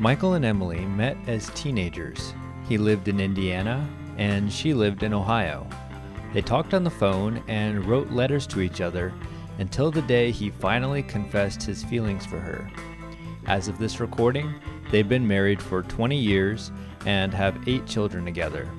Michael and Emily met as teenagers. He lived in Indiana and she lived in Ohio. They talked on the phone and wrote letters to each other until the day he finally confessed his feelings for her. As of this recording, they've been married for 20 years and have eight children together.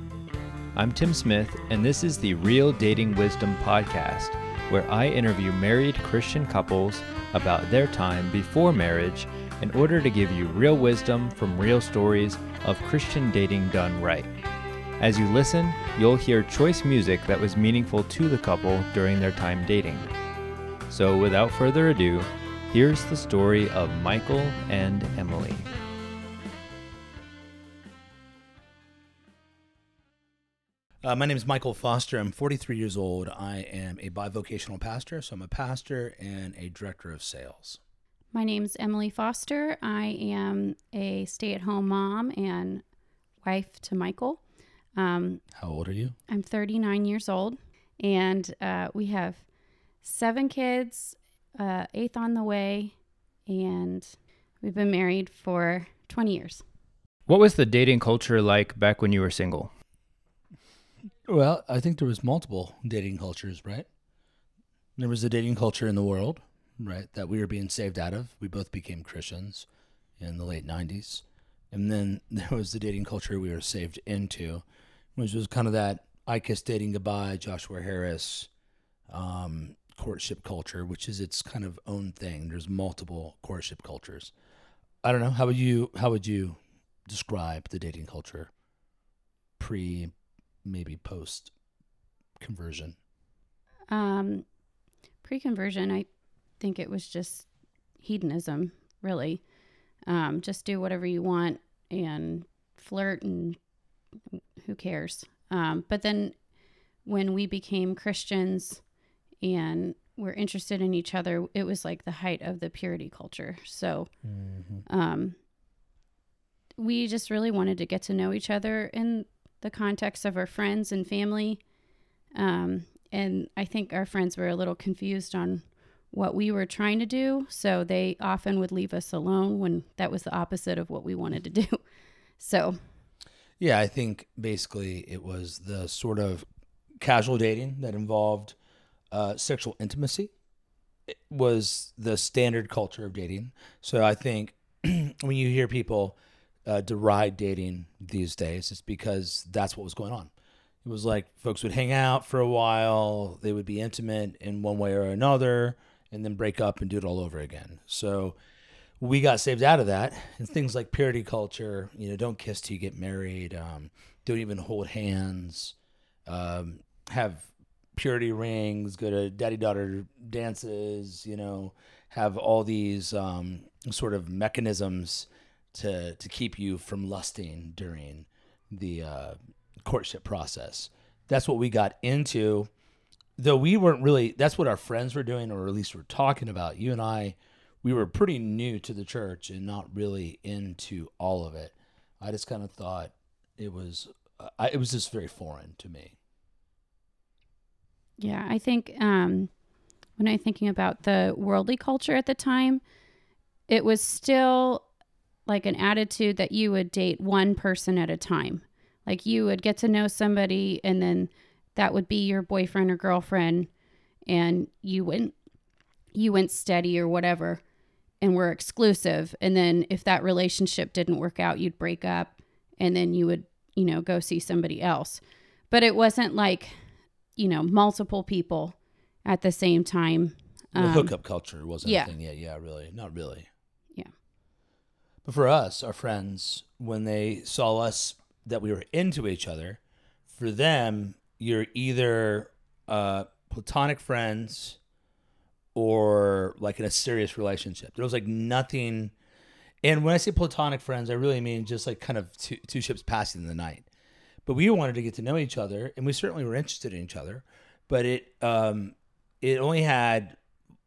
I'm Tim Smith, and this is the Real Dating Wisdom Podcast, where I interview married Christian couples about their time before marriage in order to give you real wisdom from real stories of Christian dating done right. As you listen, you'll hear choice music that was meaningful to the couple during their time dating. So, without further ado, here's the story of Michael and Emily. Uh, my name is Michael Foster. I'm 43 years old. I am a bivocational pastor, so I'm a pastor and a director of sales. My name's Emily Foster. I am a stay at home mom and wife to Michael. Um, How old are you? I'm 39 years old, and uh, we have seven kids, uh, eighth on the way, and we've been married for 20 years. What was the dating culture like back when you were single? Well, I think there was multiple dating cultures, right? There was a dating culture in the world, right, that we were being saved out of. We both became Christians in the late 90s. And then there was the dating culture we were saved into, which was kind of that I Kiss Dating Goodbye, Joshua Harris um, courtship culture, which is its kind of own thing. There's multiple courtship cultures. I don't know. How would you how would you describe the dating culture pre maybe post conversion? Um, Pre conversion, I think it was just hedonism, really. Um, just do whatever you want and flirt, and who cares? Um, but then when we became Christians and we're interested in each other, it was like the height of the purity culture. So um, we just really wanted to get to know each other in the context of our friends and family. Um, and I think our friends were a little confused on what we were trying to do. So they often would leave us alone when that was the opposite of what we wanted to do. So, Yeah, I think basically it was the sort of casual dating that involved uh, sexual intimacy. It was the standard culture of dating. So I think when you hear people uh, deride dating these days, it's because that's what was going on. It was like folks would hang out for a while, they would be intimate in one way or another, and then break up and do it all over again. So we got saved out of that. And things like purity culture you know don't kiss till you get married. Um, don't even hold hands. Um, have purity rings go to daddy daughter dances you know have all these um, sort of mechanisms to to keep you from lusting during the uh, courtship process. That's what we got into though we weren't really that's what our friends were doing or at least we're talking about you and i we were pretty new to the church and not really into all of it. I just kind of thought it was I, it was just very foreign to me. yeah, I think um, when I'm thinking about the worldly culture at the time, it was still like an attitude that you would date one person at a time. Like you would get to know somebody and then that would be your boyfriend or girlfriend and you went you went steady or whatever and were exclusive and then if that relationship didn't work out you'd break up and then you would you know go see somebody else but it wasn't like you know multiple people at the same time The Um, hookup culture wasn't yeah. a thing yet. Yeah, really, not really. Yeah. But for us, our friends, when they saw us that we were into each other, for them, you're either uh, platonic friends or like in a serious relationship. There was like nothing. And when I say platonic friends, I really mean just like kind of two, two ships passing in the night. But we wanted to get to know each other, and we certainly were interested in each other. But it um, it only had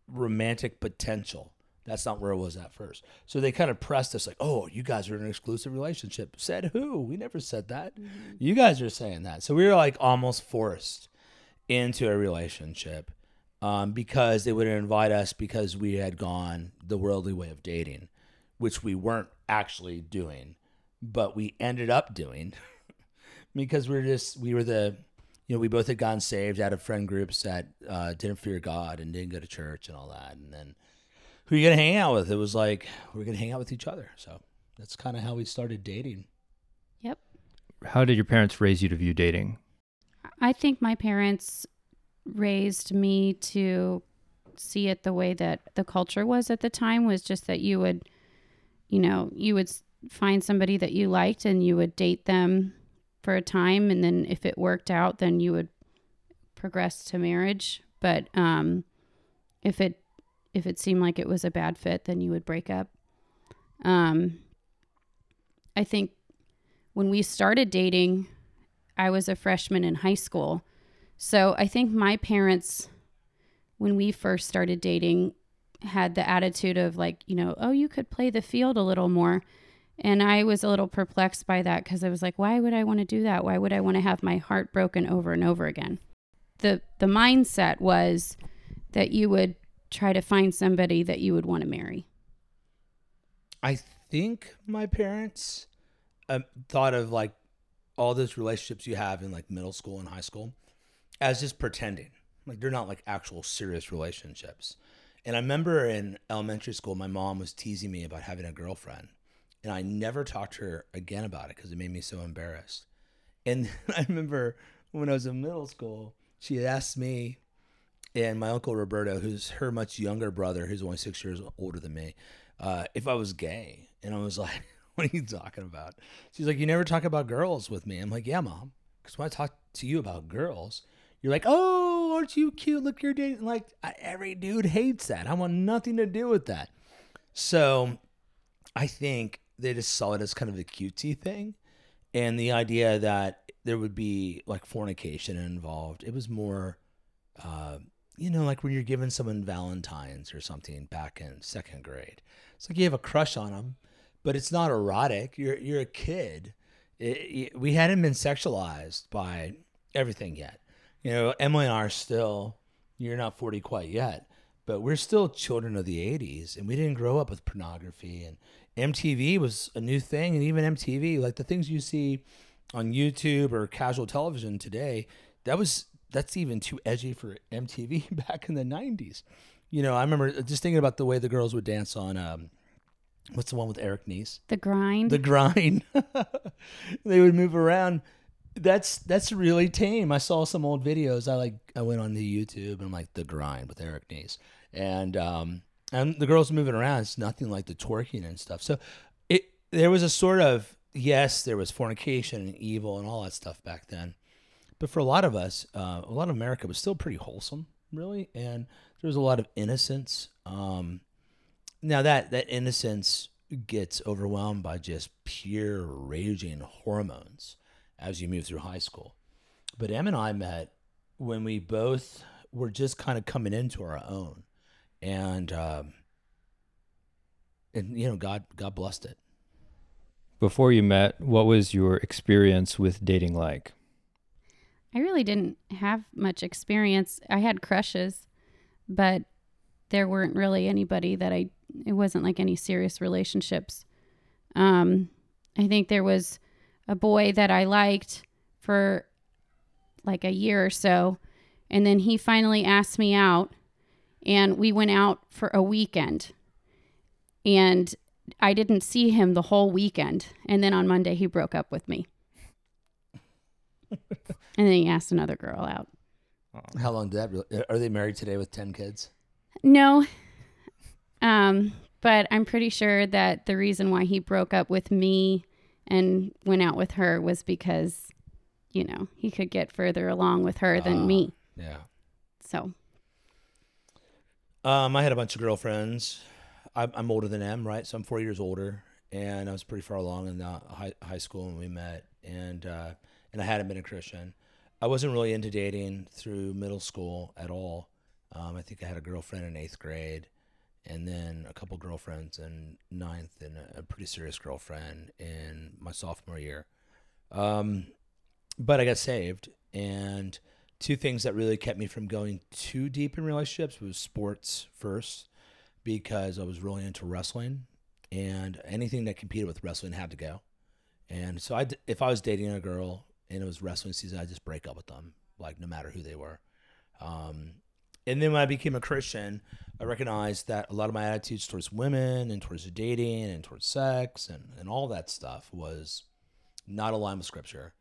romantic potential. That's not where it was at first. So they kind of pressed us like, "Oh, you guys are in an exclusive relationship." Said who? We never said that. You guys are saying that. So we were like almost forced into a relationship um, because they would invite us because we had gone the worldly way of dating, which we weren't actually doing, but we ended up doing because we were just we were the you know we both had gotten saved out of friend groups that uh, didn't fear God and didn't go to church and all that, and then who are you gonna hang out with? It was like we are gonna hang out with each other. So that's kind of how we started dating. Yep. How did your parents raise you to view dating? I think my parents raised me to see it the way that the culture was at the time was just that you would you know you would find somebody that you liked and you would date them for a time and then if it worked out then you would progress to marriage but um if it if it seemed like it was a bad fit then you would break up um i think when we started dating i was a freshman in high school so i think my parents when we first started dating had the attitude of like you know oh you could play the field a little more and I was a little perplexed by that because I was like, why would I want to do that? Why would I want to have my heart broken over and over again? The the mindset was that you would try to find somebody that you would want to marry. I think my parents um, thought of like all those relationships you have in like middle school and high school as just pretending. Like they're not like actual serious relationships. And I remember in elementary school, my mom was teasing me about having a girlfriend and I never talked to her again about it because it made me so embarrassed. And I remember when I was in middle school, she asked me and my uncle Roberto, who's her much younger brother, who's only six years older than me, uh, if I was gay. And I was like, "What are you talking about?" She's like, "You never talk about girls with me." I'm like, "Yeah, mom, because when I talk to you about girls." You're like, oh, aren't you cute? Look, you're dating. Like, I, every dude hates that. I want nothing to do with that. So I think they just saw it as kind of a cutesy thing, and the idea that there would be like fornication involved. It was more, uh, you know, like when you're giving someone Valentines or something back in second grade. It's like you have a crush on them, but it's not erotic. You're you're a kid. It, it, we hadn't been sexualized by everything yet. You know, Emily and I are still. You're not 40 quite yet, but we're still children of the 80s, and we didn't grow up with pornography and MTV was a new thing, and even MTV, like the things you see on YouTube or casual television today, that was that's even too edgy for MTV back in the '90s. You know, I remember just thinking about the way the girls would dance on um, what's the one with Eric Nies? The grind. The grind. they would move around. That's that's really tame. I saw some old videos. I like I went on the YouTube and I'm like the grind with Eric Nies. And um and the girls moving around. It's nothing like the twerking and stuff. So it there was a sort of yes, there was fornication and evil and all that stuff back then, but for a lot of us, uh, a lot of America was still pretty wholesome, really, and there was a lot of innocence. Um, now that that innocence gets overwhelmed by just pure raging hormones as you move through high school. But Em and I met when we both were just kind of coming into our own and um, and you know God God blessed it. Before you met, what was your experience with dating like? I really didn't have much experience. I had crushes, but there weren't really anybody that I it wasn't like any serious relationships. Um I think there was a boy that I liked for like a year or so and then he finally asked me out and we went out for a weekend. And I didn't see him the whole weekend. And then on Monday, he broke up with me. and then he asked another girl out. How long did that? Really, are they married today with ten kids? No, um, but I'm pretty sure that the reason why he broke up with me and went out with her was because, you know, he could get further along with her than uh, me. Yeah. So um, I had a bunch of girlfriends. I'm, I'm older than them, right? So I'm four years older, and I was pretty far along in the high, high school when we met, and uh, and I hadn't been a Christian. I wasn't really into dating through middle school at all. Um, I think I had a girlfriend in eighth grade, and then a couple girlfriends in ninth, and a, pretty serious girlfriend in my sophomore year. Um, but I got saved, and two things that really kept me from going too deep in relationships was sports first because I was really into wrestling and anything that competed with wrestling had to go. And so I, if I was dating a girl and it was wrestling season, I'd just break up with them, like no matter who they were. Um, and then when I became a Christian, I recognized that a lot of my attitudes towards women and towards dating and towards sex and, and all that stuff was not aligned with scripture.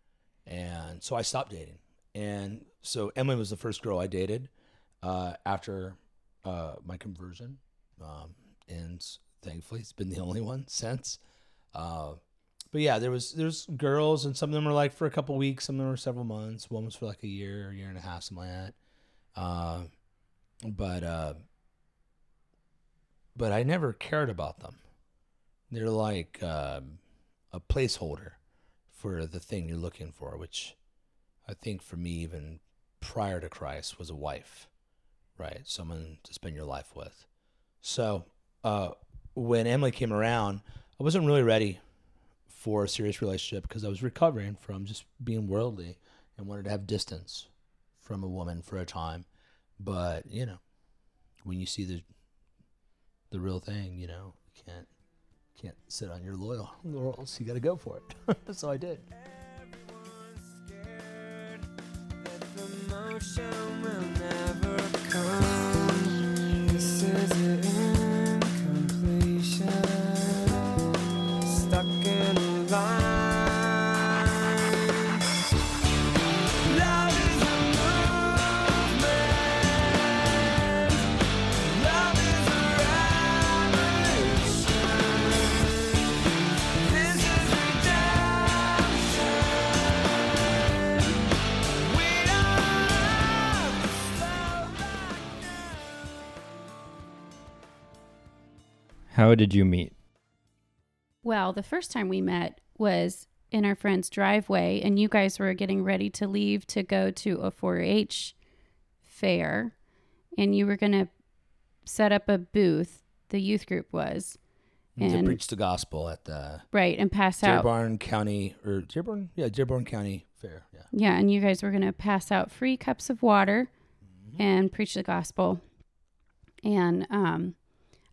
And so I stopped dating. And so Emily was the first girl I dated uh, after uh, my conversion. Um, and thankfully, it's been the only one since. Uh, but yeah, there was there's girls, and some of them were like for a couple weeks, some of them were several months. One was for like a year, year and a half, something like that. Uh, but uh, but I never cared about them. They're like um, a placeholder for the thing you're looking for, which I think for me, even prior to Christ, was a wife, right? Someone to spend your life with. So uh, when Emily came around, I wasn't really ready for a serious relationship because I was recovering from just being worldly and wanted to have distance from a woman for a time. But you know, when you see the the real thing, you know, you can't can't sit on your loyal laurels. You got to go for it. so I did. How did you meet? Well, the first time we met was in our friend's driveway, and you guys were getting ready to leave to go to a 4 H fair, and you were going to set up a booth, the youth group was. to And preach the gospel at the right, and pass out. Dearborn County or Dearborn, yeah, Dearborn County Fair. Yeah. Yeah, and you guys were going to pass out free cups of water and preach the gospel. And um,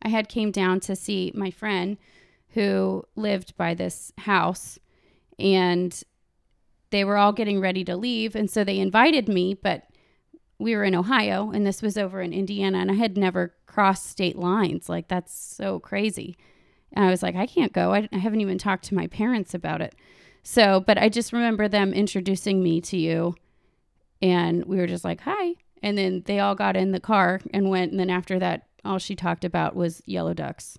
I had came down to see my friend who lived by this house, and they were all getting ready to leave, and so they invited me, but we were in Ohio, and this was over in Indiana, and I had never crossed state lines. Like that's so crazy. And I was like, I can't go. I, I haven't even talked to my parents about it. So, but I just remember them introducing me to you, and we were just like, hi. And then they all got in the car and went. And then after that, all she talked about was yellow ducks.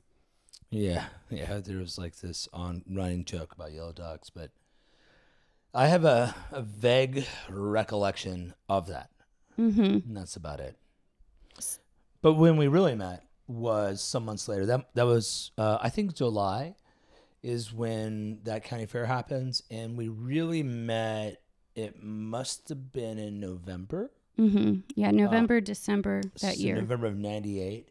Yeah, yeah. There was like this on running joke about yellow ducks, but I have a, a vague recollection of that, Mm-hmm. and that's about it. But when we really met was some months later. That that was uh, I think July is when that county fair happens, and we really met. It must have been in November. Mm-hmm. Yeah, November, December that so year. November of '98,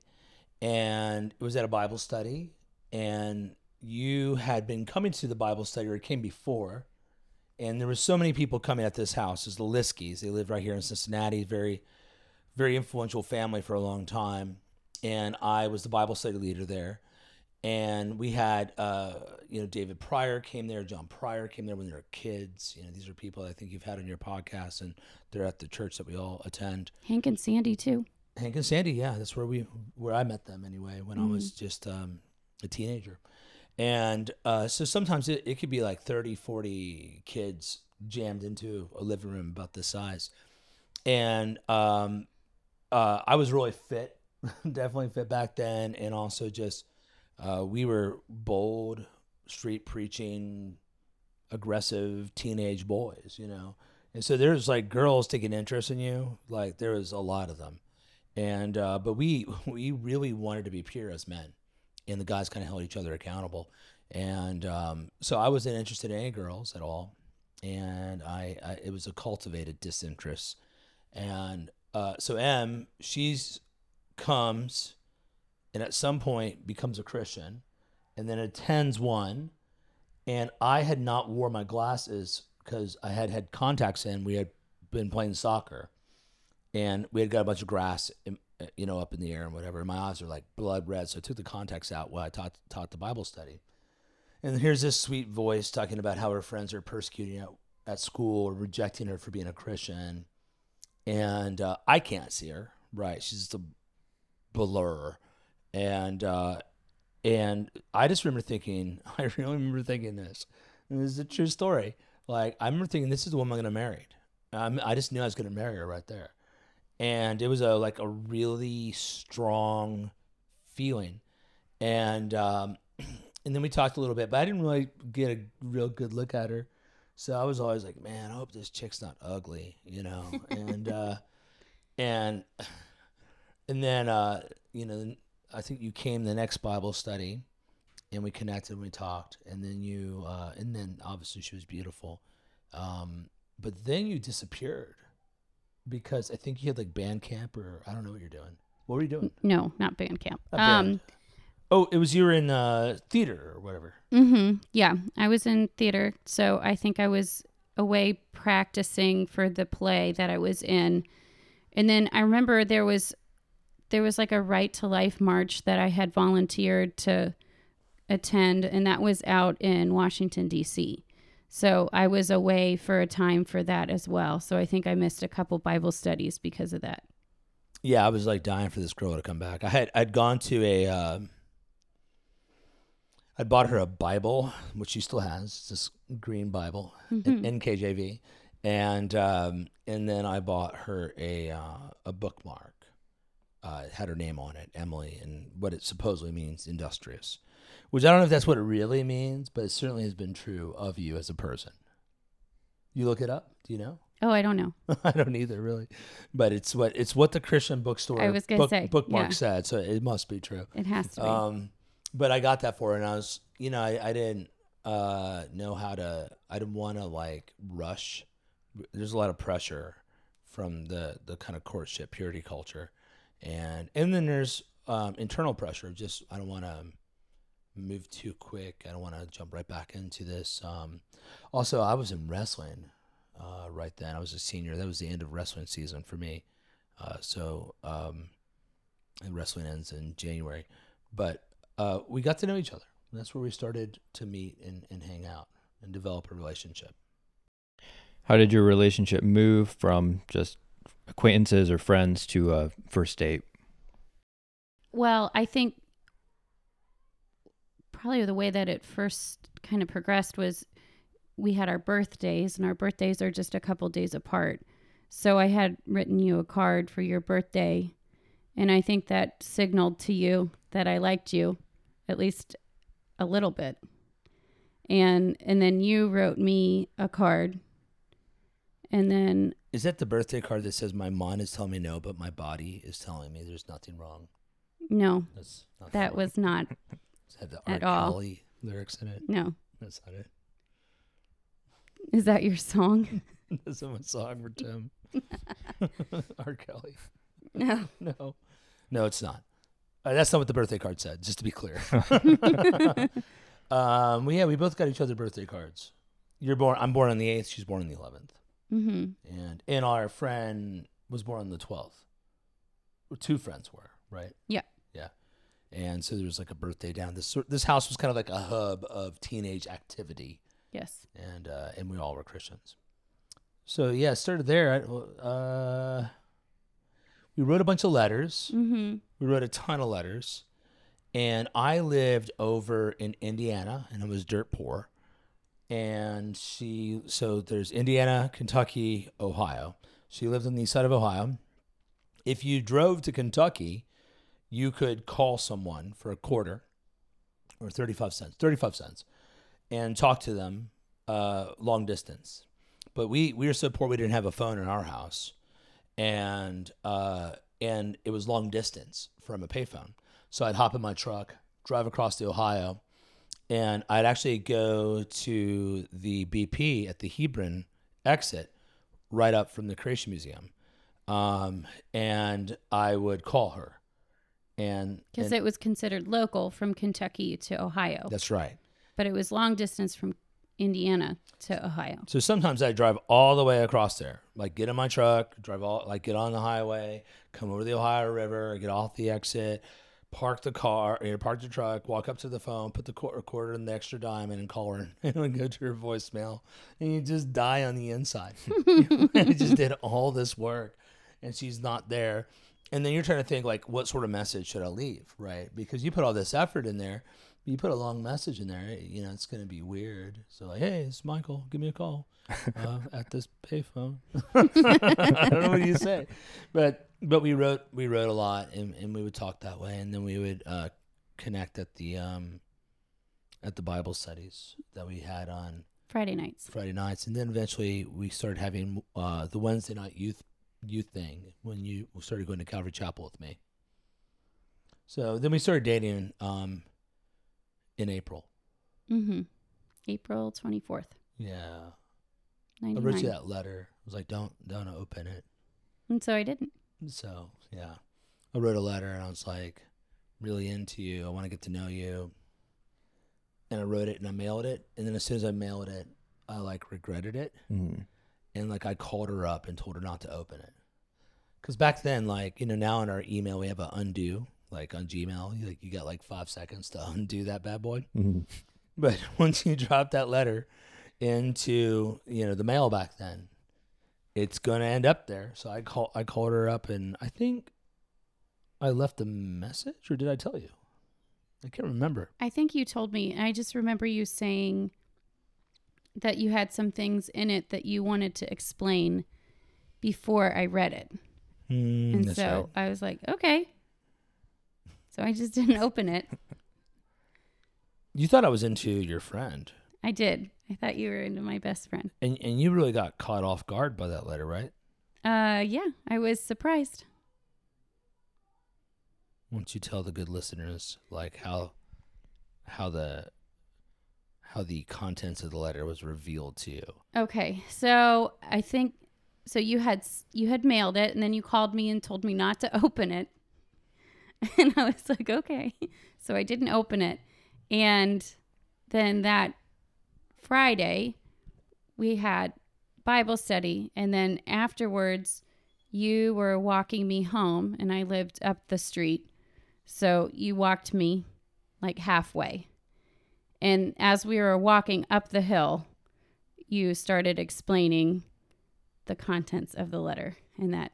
and it was at a Bible study. And you had been coming to the Bible study, or it came before. And there were so many people coming at this house. It's the Liskys. They lived right here in Cincinnati. Very, very influential family for a long time. And I was the Bible study leader there. And we had, uh, you know, David Pryor came there. John Pryor came there when they were kids. You know, these are people I think you've had on your podcast, and they're at the church that we all attend. Hank and Sandy too. Hank and Sandy, yeah, that's where we where I met them anyway when I was just um, a teenager. And uh, so sometimes it, it could be like 30, 40 kids jammed into a living room about this size. And um, uh, I was really fit, definitely fit back then. And also just, uh, we were bold, street preaching, aggressive teenage boys, you know. And so there's like girls taking interest in you. Like there was a lot of them. And uh, but we we really wanted to be pure as men, and the guys kind of held each other accountable, and um, so I wasn't interested in any girls at all, and I, I it was a cultivated disinterest, and uh, so M she's comes, and at some point becomes a Christian, and then attends one, and I had not wore my glasses because I had had contacts in. We had been playing soccer and we had got a bunch of grass in, uh, you know, up in the air and whatever. And my eyes are like blood red. So I took the contacts out while I taught taught the Bible study. And here's this sweet voice talking about how her friends are persecuting her at school or rejecting her for being a Christian. And uh, I can't see her. Right. She's just a blur. And uh, and I just remember thinking, I really remember thinking this. And this is a true story. Like I remember thinking, this is the woman I'm gonna marry. Um, I just knew I was gonna marry her right there, and it was a like a really strong feeling, and um, and then we talked a little bit, but I didn't really get a real good look at her, so I was always like, man, I hope this chick's not ugly, you know, and uh, and and then uh, you know, I think you came the next Bible study, and we connected and we talked, and then you, uh, and then obviously she was beautiful, um, but then you disappeared because I think you had like band camp or I don't know what you're doing. What were you doing? No, not band camp. Not band. Um, Oh, it was you were in uh, theater or whatever. Mm-hmm. Yeah, I was in theater, so I think I was away practicing for the play that I was in, and then I remember there was there was like a right to life march that I had volunteered to attend, and that was out in Washington D.C. So I was away for a time for that as well. So I think I missed a couple Bible studies because of that. Yeah, I was like dying for this girl to come back. I had I'd gone to a uh, I'd bought her a Bible, which she still has. It's this green Bible, Mhm. N- NKJV, and um, and then I bought her a uh, a bookmark. Uh, had her name on it, Emily, and what it supposedly means, industrious. Which I don't know if that's what it really means, but it certainly has been true of you as a person. You look it up. Do you know? Oh, I don't know. I don't either, really. But it's what it's what the Christian bookstore I was gonna book, say, bookmark yeah. said, so it must be true. It has to be. Um, but I got that for her, and I was, you know, I, I didn't uh, know how to. I didn't want to like rush. There's a lot of pressure from the the kind of courtship purity culture, and and then there's um, internal pressure. Just I don't want to move too quick. I don't want to jump right back into this. Um, also, I was in wrestling uh, right then. I was a senior. That was the end of wrestling season for me. Uh, so um, wrestling ends in January, but uh, we got to know each other. That's where we started to meet and, and hang out and develop a relationship. How did your relationship move from just acquaintances or friends to a first date? Well, I think probably the way that it first kind of progressed was we had our birthdays, and our birthdays are just a couple days apart. So I had written you a card for your birthday, and I think that signaled to you that I liked you, at least a little bit. And and then you wrote me a card, and then Is that the birthday card that says my mind is telling me no, but my body is telling me there's nothing wrong? no, That's not that was not the at R. all. Kelly lyrics in it? no. That's not it. Is that your song? That's not my song for Tim. R. Kelly. No. No, no, it's not. Uh, that's not what the birthday card said. Just to be clear. um, well, yeah, we both got each other birthday cards. You're born. I'm born on the eighth. She's born on the eleventh. Mm-hmm. and and our friend was born on the 12th two friends were right? Yeah. yeah. And so there was like a birthday down. This this house was kind of like a hub of teenage activity. Yes. and uh and we all were christians. So yeah started there. Uh we wrote a bunch of letters. Mm-hmm. we wrote a ton of letters. And i lived over in indiana and it was dirt poor and she so there's indiana kentucky ohio. She lived on the east side of ohio. If you drove to kentucky you could call someone for a quarter or 35 cents 35 cents and talk to them uh, long distance. But we we were so poor we didn't have a phone in our house. And uh, and it was long distance from a payphone. So I'd hop in my truck, drive across the Ohio, and I'd actually go to the BP at the Hebron exit, right up from the Creation Museum, um, and I would call her, and, Because it was considered local from Kentucky to Ohio, that's right. but it was long distance from Indiana to Ohio. So sometimes I drive all the way across there, like get in my truck, drive all, like get on the highway, come over the Ohio River, get off the exit, park the car, or park the truck, walk up to the phone, put the qu- recorder in the extra diamond, and call her, and go to her voicemail, and you just die on the inside. I just did all this work, and she's not there, and then you're trying to think like, what sort of message should I leave, right? Because you put all this effort in there. You put a long message in there, you know, it's going to be weird. So, like, hey, it's Michael. Give me a call uh, at this payphone. I don't know what you say, but but we wrote we wrote a lot, and, and we would talk that way, and then we would uh, connect at the um, at the Bible studies that we had on Friday nights. Friday nights, and then eventually we started having uh, the Wednesday night youth youth thing when you started going to Calvary Chapel with me. So then we started dating um, in April. Mm-hmm. April 24th, Yeah, I wrote you that letter. I was like, don't don't open it. And so I didn't. So yeah, I wrote a letter and I was like, really into you. I want to get to know you. And I wrote it and I mailed it. And then as soon as I mailed it, I like regretted it. Mhm. And like I called her up and told her not to open it. Cause back then, like you know, now in our email we have an undo, like on Gmail, you, like you got like five seconds to undo that bad boy. Mhm. But once you drop that letter into you know the mail back then, it's gonna end up there. So I call I called her up and I think I left a message or did I tell you? I can't remember. I think you told me. And I just remember you saying that you had some things in it that you wanted to explain before I read it. Mm, And so right. I was like, okay. So I just didn't open it. you thought I was into your friend, I did. I thought you were into my best friend. and and you really got caught off guard by that letter, right? Uh yeah, I was surprised. Once you tell the good listeners like how how the how the contents of the letter was revealed to you. Okay. So I think so you had you had mailed it and then you called me and told me not to open it. And I was like, "Okay." So I didn't open it. And then that Friday we had Bible study and then afterwards you were walking me home and I lived up the street. So you walked me like halfway. And as we were walking up the hill, you started explaining the contents of the letter and that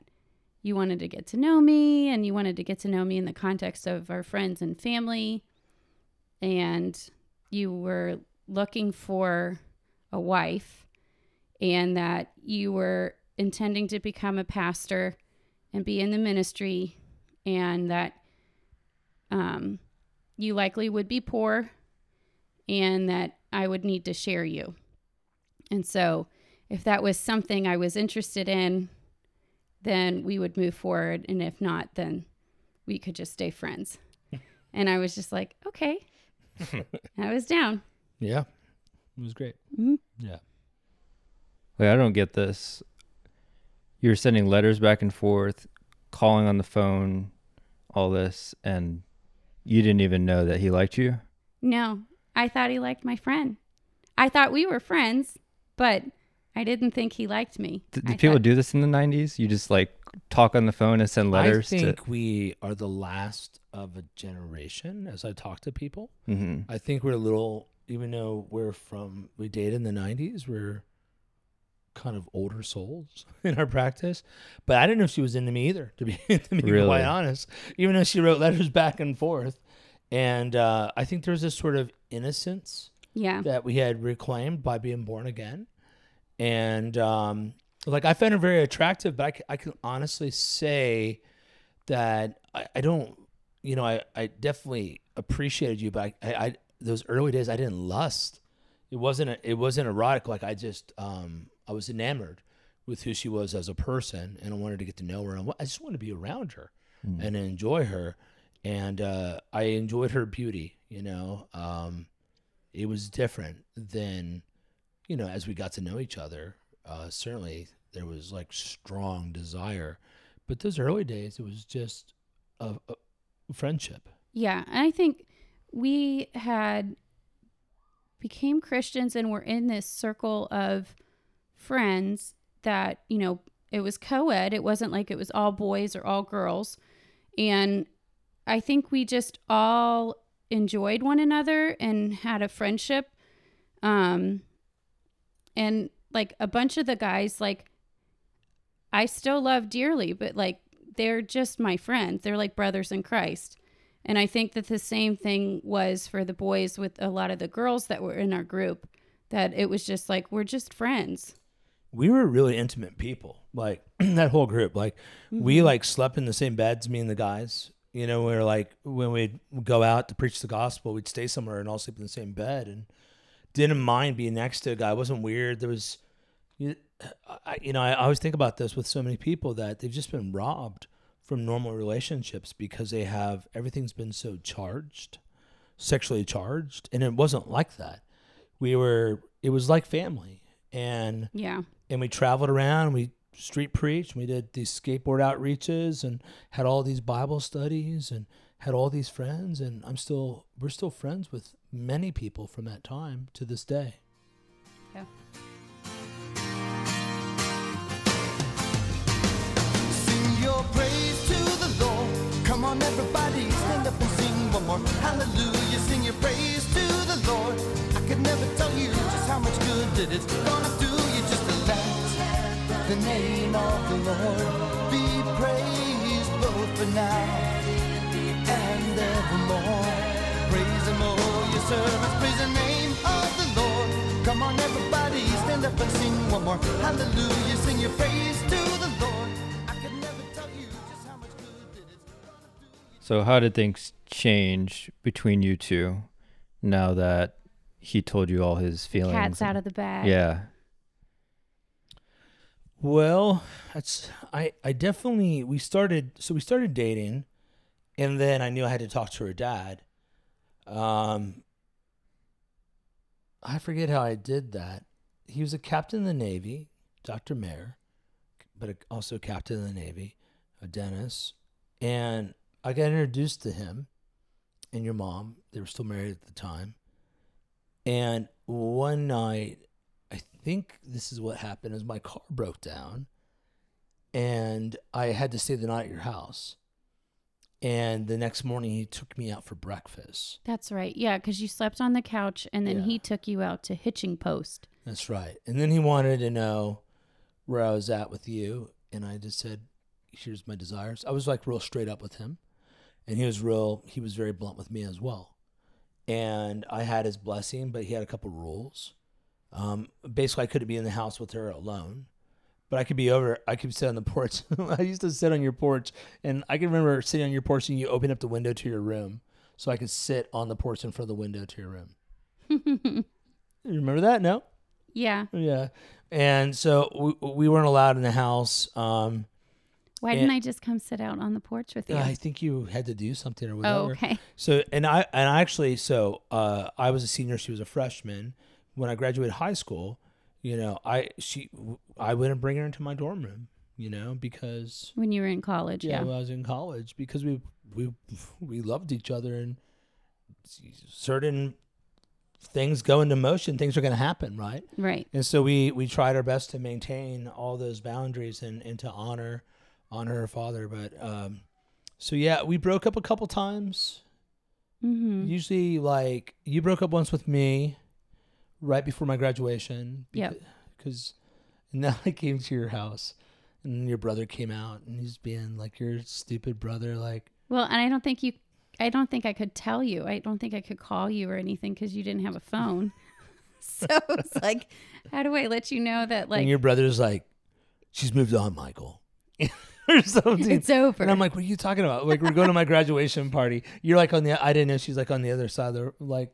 you wanted to get to know me and you wanted to get to know me in the context of our friends and family and you were looking for a wife and that you were intending to become a pastor and be in the ministry and that um, you likely would be poor and that I would need to share you. And so, if that was something I was interested in, then we would move forward. And if not, then we could just stay friends. and I was just like, okay. I was down. Yeah. It was great. Mhm. Yeah. Wait, I don't get this. You were sending letters back and forth, calling on the phone, all this, and you didn't even know that he liked you? No, I thought he liked my friend. I thought we were friends, but I didn't think he liked me. Did, I people thought- do this in the 90s? You just like talk on the phone and send letters I think we are the last of a generation as I talk to people. to. hmm I think we're a little, even though we're from, we dated in the 90s, we're kind of older souls in our practice. But I didn't know if she was into me either, to be, to be Really? quite honest, even though she wrote letters back and forth. And uh, I think there's this sort of innocence Yeah. that we had reclaimed by being born again. And um, like I found her very attractive, but i, I can honestly say that I, I don't, you know, I, I definitely appreciated you, but I, I, I those early days I didn't lust. It wasn't a, it wasn't erotic. Like I just um, I was enamored with who she was as a person, and I wanted to get to know her. And I just wanted to be around her and enjoy her. And uh, I enjoyed her beauty. You know, um, it was different than you know as we got to know each other uh, certainly there was like strong desire but those early days it was just a, a friendship Yeah, and I think we had became Christians and were in this circle of friends that, you know, it was co ed. It wasn't like it was all boys or all girls. And I think we just all enjoyed one another and had a friendship. Um, and like a bunch of the guys, like, I still love dearly, but like, they're just my friends. They're like brothers in Christ. And I think that the same thing was for the boys with a lot of the girls that were in our group, that it was just like, we're just friends. We were really intimate people, like that whole group. Like we mm-hmm. like slept in the same beds, me and the guys. You know, we were like when we'd go out to preach the gospel, we'd stay somewhere and all sleep in the same bed, and didn't mind being next to a guy. It wasn't weird. There was, you, I, you know, I always think about this with so many people that they've just been robbed from normal relationships because they have everything's been so charged, sexually charged, and it wasn't like that. We were, it was like family, and Yeah. and we traveled around. We street preached. We did these skateboard outreaches and had all these Bible studies and had all these friends. And I'm still, we're still friends with many people from that time to this day. Yeah. Sing your praise on, everybody, stand up and sing one more. Hallelujah, sing your praise to the Lord. I could never tell you just how much good that it's gonna do you just to let the name of the Lord be praised both for now and evermore. Praise Him, oh, your servants, praise the name of the Lord. Come on, everybody, stand up and sing one more. Hallelujah, sing your praise to the Lord. So, how did things change between you two now that he told you all his feelings? Cat's out of the bag. Yeah. Well, that's, I, I definitely, we started, so we started dating and then I knew I had to talk to her dad. Um, I forget how I did that. He was a captain in the Navy, Dr. Mayer, but a, also captain in the Navy, a dentist, And I got introduced to him and your mom. They were still married at the time. And one night, I think this is what happened is my car broke down and I had to stay the night at your house. And the next morning he took me out for breakfast. That's right. Yeah, because you slept on the couch and then Yeah. he took you out to Hitching Post. That's right. And then he wanted to know where I was at with you. And I just said, here's my desires. I was like real straight up with him. And he was real, he was very blunt with me as well. And I had his blessing, but he had a couple rules. Um, basically, I couldn't be in the house with her alone, but I could be over, I could sit on the porch. I used to sit on your porch. And I can remember sitting on your porch and you open up the window to your room. So I could sit on the porch in front of the window to your room. You remember that? No? Yeah. Yeah. And so we, we weren't allowed in the house. Um, Why And- didn't I just come sit out on the porch with you? I think you had to do something or whatever. oh, okay. So and I and I actually so uh, I was a senior. She was a freshman. When I graduated high school, you know, I she I wouldn't bring her into my dorm room. You know, because When you were in college, yeah, yeah. when I was in college because we we we loved each other and certain things go into motion. Things are going to happen, right? Right. And so we we tried our best to maintain all those boundaries and, and to honor honor her father. But um, so yeah, we broke up a couple times. Mm-hmm. Usually, like you broke up once with me, right before my graduation. Yep. Because now I came to your house, and your brother came out, and he's being like your stupid brother, like. Well, and I don't think you, I don't think I could tell you. I don't think I could call you or anything because you didn't have a phone. so it's like, how do I let you know that like and your brother's like, she's moved on, Michael. or something. it's over? And I'm like, what are you talking about? Like, we're going to my graduation party. You're like on the, I didn't know she's like on the other side of the, like,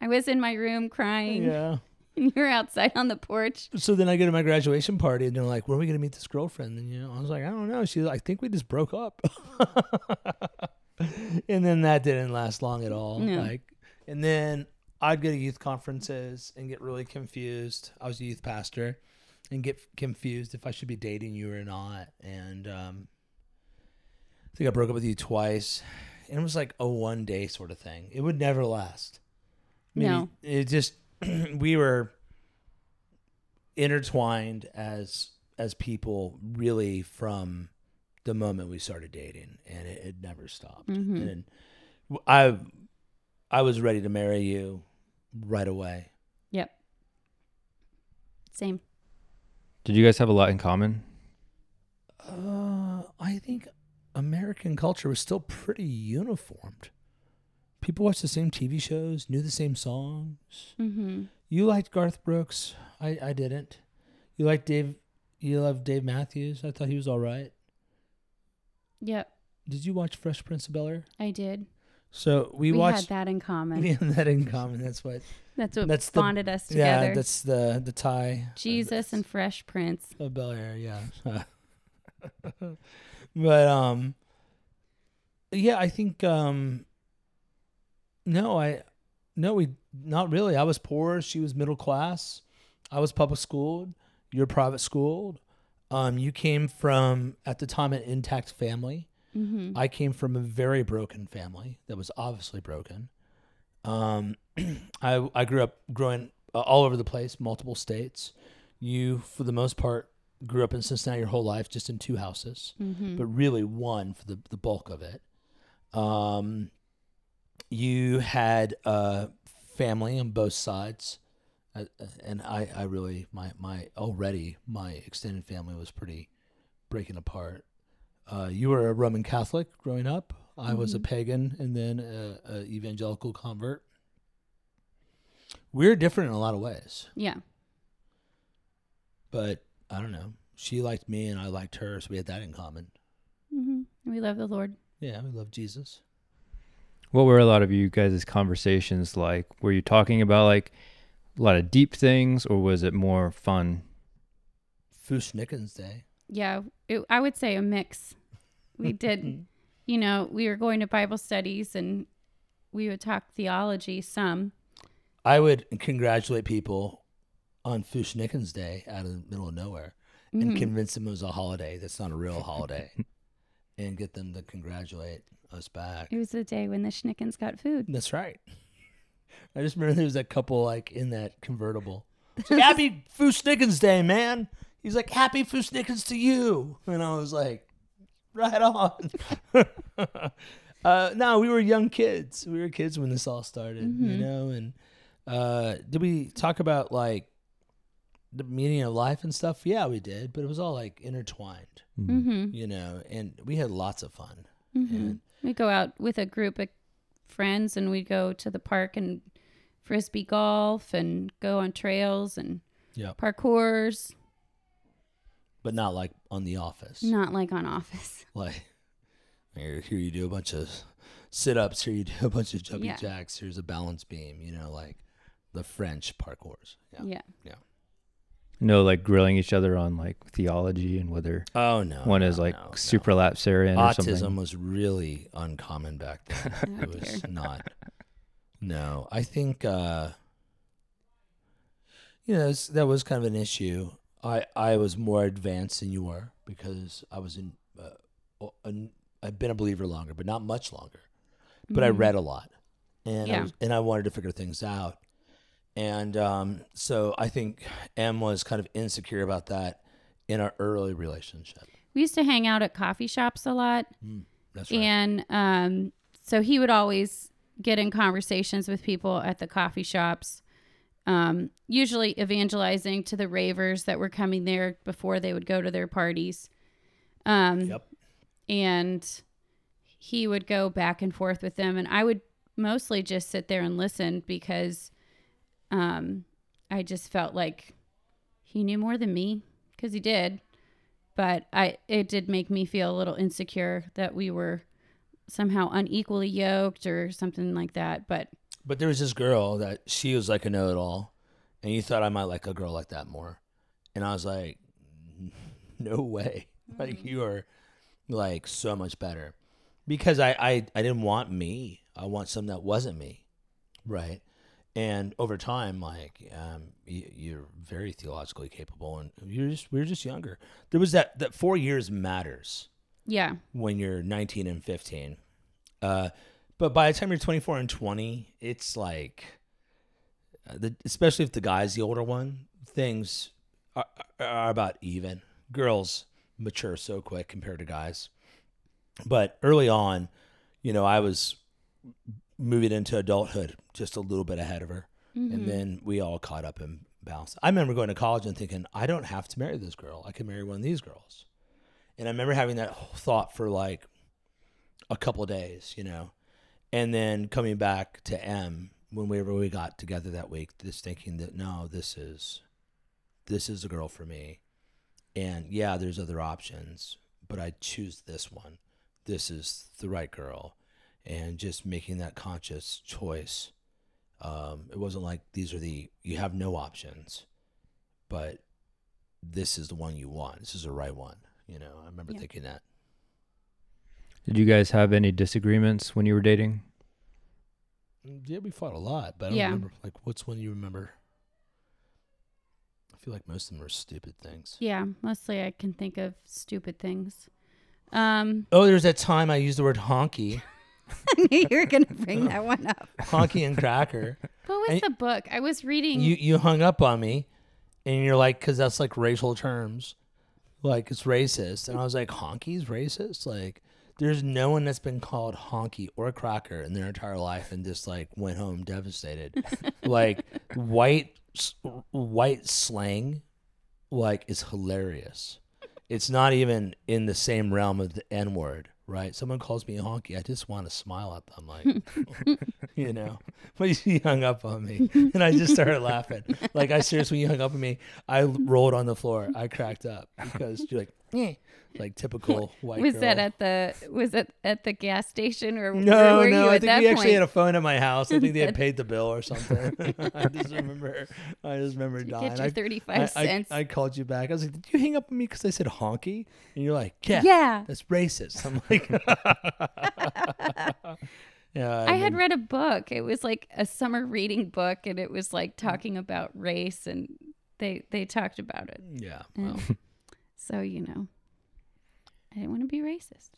I was in my room crying, yeah. and you're outside on the porch. So then I go to my graduation party and they're like, where are we going to meet this girlfriend? And, you know, I was like, I don't know. She's I think we just broke up. and then that didn't last long at all. No. Like, and then I'd go to youth conferences and get really confused. I was a youth pastor and get confused if I should be dating you or not. And, um, I think I broke up with you twice. And it was like a one day sort of thing. It would never last. Maybe No. It just we were intertwined as as people really from the moment we started dating and it, it never stopped Mhm. and i i was ready to marry you right away Yep. Same. Did you guys have a lot in common? uh i think american culture was still pretty uniformed people watched the same tv shows knew the same songs Mm-hmm. You liked Garth Brooks. I, I didn't. You liked Dave. You loved Dave Matthews. I thought he was all right. Yep. Did you watch Fresh Prince of Bel Air? I did. So we, We, watched. had that in common. We had that in common. That's what. That's what That's the- bonded us together. Yeah, that's the the tie. Jesus and Fresh Prince. of Bel Air. Yeah. but um, yeah, I think um, no, I no, we not really. I was poor. She was middle class. I was public schooled. You're private schooled. Um, you came from at the time an intact family. Mm-hmm. I came from a very broken family that was obviously broken. Um, I I grew up growing uh, all over the place, multiple states. You, for the most part, grew up in Cincinnati your whole life, just in two houses, Mm-hmm. but really one for the the bulk of it. Um, you had a family on both sides, uh, uh, and I I really my my already my extended family was pretty breaking apart. Uh, you were a Roman Catholic growing up. I was a Mhm. pagan and then a, a evangelical convert. We're different in a lot of ways, yeah. but I don't know. She liked me and I liked her, so we had that in common. Mm-hmm. We love the Lord. Yeah, we love Jesus. What were a lot of you guys' conversations like? Were you talking about like a lot of deep things, or was it more fun? Fushnickens Day. Yeah. It, I would say a mix. We did, you know, we were going to Bible studies and we would talk theology some. I would congratulate people on Fushnickens Day out of the middle of nowhere and Mhm. convince them it was a holiday that's not a real holiday and get them to congratulate us back. It was the day when the Schnickens got food. That's right. I just remember there was that couple like in that convertible. It's like, Happy Fushnickens Day, man. He's like, Happy Fushnickens to you. And I was like, right on. uh, no, we were young kids. We were kids when this all started, you Mhm. know? And uh, did we talk about like the meaning of life and stuff? Yeah, we did, but it was all like intertwined, Mm-hmm. you know, and we had lots of fun. Mm-hmm. We go out with a group of friends and we go to the park and frisbee golf and go on trails and yeah, parkours. but not like on The Office. Not like on Office. Like here, here you do a bunch of sit ups, here you do a bunch of jumping Yeah. jacks, here's a balance beam, you know, like the French parkours. Yeah. Yeah. No, like grilling each other on like theology and whether Oh no. one no, is like no, no. supralapsarian or Autism something. was really uncommon back then. Oh, it was not. No, I think uh you know it's- that was kind of an issue. I I was more advanced than you were because I was in. Uh, an, I've been a believer longer, but not much longer. But I Mhm. read a lot, and I was, and I wanted to figure things out. And um, so I think Em was kind of insecure about that in our early relationship. We used to hang out at coffee shops a lot. Mm, that's right. And um, so he would always get in conversations with people at the coffee shops, um, usually evangelizing to the ravers that were coming there before they would go to their parties. Um, yep. And he would go back and forth with them. And I would mostly just sit there and listen because um, I just felt like he knew more than me because he did. But I, it did make me feel a little insecure that we were somehow unequally yoked or something like that. But But there was this girl that she was like a know it all, and you thought I might like a girl like that more. And I was like, no way. Like, you are like so much better. Because I, I, I didn't want me. I want something that wasn't me. Right. And over time, like, um, you, you're very theologically capable, and you're just, we are just younger. There was that, that four years matters yeah, when you're 19 and 15. Uh, but by the time you're 24 and 20, it's like uh, the, especially if the guy's the older one, things are, are about even. Girls mature so quick compared to guys. But early on, you know, I was moving into adulthood just a little bit ahead of her. And mm-hmm. then we all caught up and bounced. I remember going to college and thinking, I don't have to marry this girl. I can marry one of these girls. And I remember having that thought for like a couple of days, you know, and then coming back to Em whenever we got together that week, just thinking that no, this is this is the girl for me. And yeah, there's other options, but I choose this one. This is the right girl. And just making that conscious choice. Um, it wasn't like these are the you have no options, but this is the one you want. This is the right one. You know, I remember Yeah. thinking that. Did you guys have any disagreements when you were dating? Yeah, we fought a lot, but I don't Yeah. remember. Like, what's one you remember? I feel like most of them are stupid things. Yeah, mostly I can think of stupid things. Um, Oh, there's that time I used the word honky, I knew you were gonna bring that one up. honky and cracker. What was And- the book? I was reading. You you hung up on me, and you're like, because that's like racial terms, like it's racist. And I was like, honky's racist. Like, there's no one that's been called honky or cracker in their entire life and just like went home devastated. like white white slang, like is hilarious. It's not even in the same realm of the N word, right? Someone calls me a honky, I just want to smile at them, like, you know. But you hung up on me, and I just started laughing. Like I seriously, when you hung up on me, I rolled on the floor. I cracked up because you're like, eh, like typical white. was girl. that at the was it at the gas station or where No, no. you I think that we actually point? had a phone at my house. I think they had paid the bill or something. I just remember. I just remember You dying. get your I- 35 I, cents. I, I called you back. I was like, "Did you hang up on me because I said honky?" And you're like, "Yeah, yeah. that's racist." I'm like, "Yeah." I had read a book. It was like a summer reading book and it was like talking about race and they they talked about it. Yeah. Well, so, you know, I didn't want to be racist.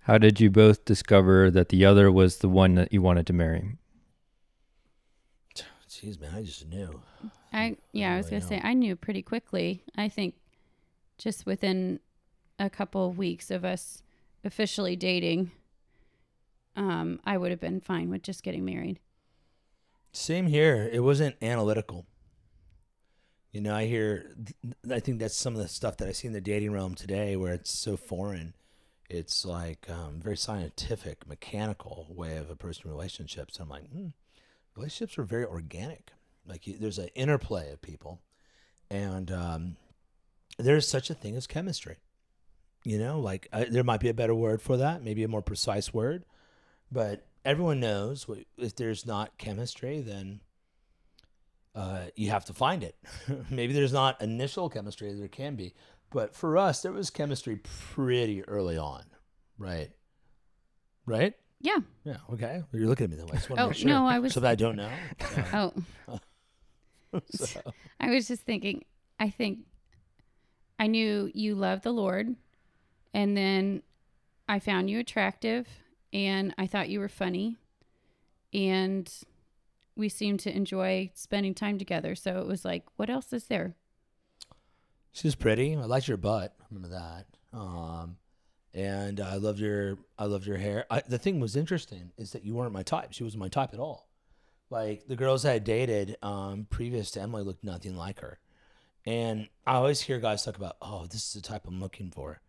How did you both discover that the other was the one that you wanted to marry? jeez, man, I just knew. I yeah, I was gonna say. I knew pretty quickly. I think just within a couple of weeks of us officially dating, um, I would have been fine with just getting married. Same here. It wasn't analytical. You know, I hear, I think that's some of the stuff that I see in the dating realm today where it's so foreign. It's like um, very scientific, mechanical way of approaching relationships. And I'm like, hmm, relationships are very organic. Like you, there's an interplay of people, and um, there's such a thing as chemistry. You know, like I, there might be a better word for that, maybe a more precise word, but everyone knows if there's not chemistry, then uh, you have to find it. maybe there's not initial chemistry, there can be, but for us, there was chemistry pretty early on, right? Right? Yeah. Yeah. Okay. Well, you're looking at me that way. I Oh, sure. no, I was- Something I don't know. So- Oh, so- I was just thinking. I think I knew you loved the Lord, and then I found you attractive, and I thought you were funny, and we seemed to enjoy spending time together. So it was like, what else is there? She's pretty. I liked your butt. Remember that. Um, and I loved your I loved your hair. I, the thing was interesting is that you weren't my type. She wasn't my type at all. Like the girls I had dated um, previous to Emily looked nothing like her. And I always hear guys talk about, oh, this is the type I'm looking for.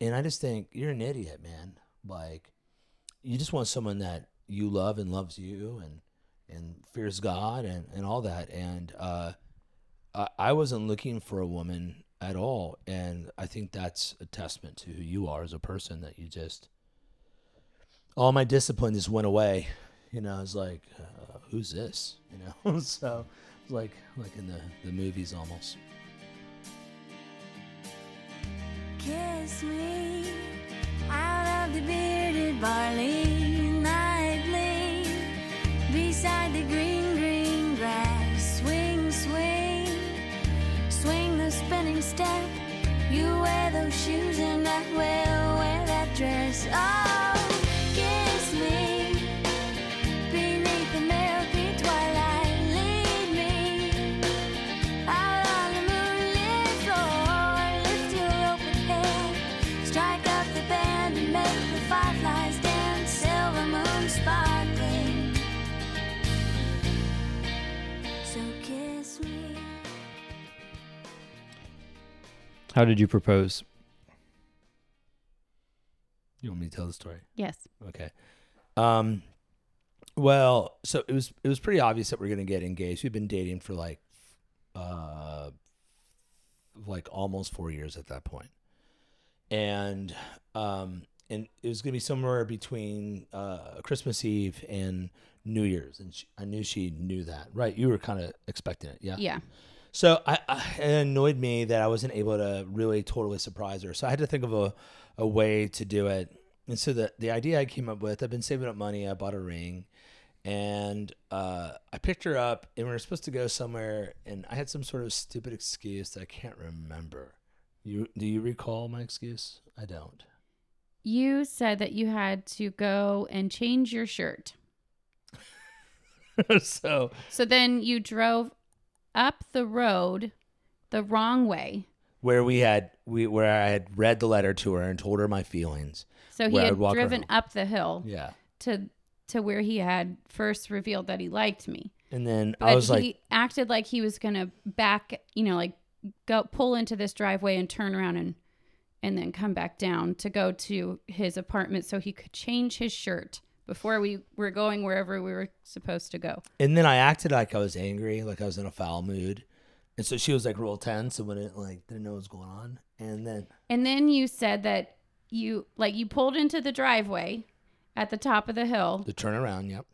And I just think you're an idiot, man. Like you just want someone that you love and loves you and and fears God and, and all that. And uh, I, I wasn't looking for a woman at all, and I think that's a testament to who you are as a person. That you just all my discipline just went away. You know, I was like, uh, "Who's this?" You know, so like like in the the movies almost. Kiss me out of the bearded barley beside the green, green grass. Swing, swing, swing the spinning step. You wear those shoes and I will wear that dress. Oh, How did you propose? You want me to tell the story? Yes. Okay. Um, well, so it was it was pretty obvious that we are gonna get engaged. We've been dating for like, uh, like almost four years at that point, and um, and it was gonna be somewhere between uh Christmas Eve and New Year's, and she, I knew she knew that. Right? You were kind of expecting it, yeah. Yeah. So I, I it annoyed me that I wasn't able to really totally surprise her. So I had to think of a, a way to do it. And so the the idea I came up with, I've been saving up money. I bought a ring, and uh, I picked her up, and we were supposed to go somewhere. And I had some sort of stupid excuse that I can't remember. You do you recall my excuse? I don't. You said that you had to go and change your shirt. so So then you drove up the road the wrong way. where we had we where I had read the letter to her and told her my feelings. So he had driven up the hill Yeah. to to where he had first revealed that he liked me. And then But I was he like, acted like he was gonna back, you know, like go pull into this driveway and turn around and and then come back down to go to his apartment so he could change his shirt before we were going wherever we were supposed to go. And then I acted like I was angry, like I was in a foul mood. And so she was like real tense and wouldn't like didn't know what was going on. And then And then you said that you like you pulled into the driveway at the top of the hill, the turnaround, yep.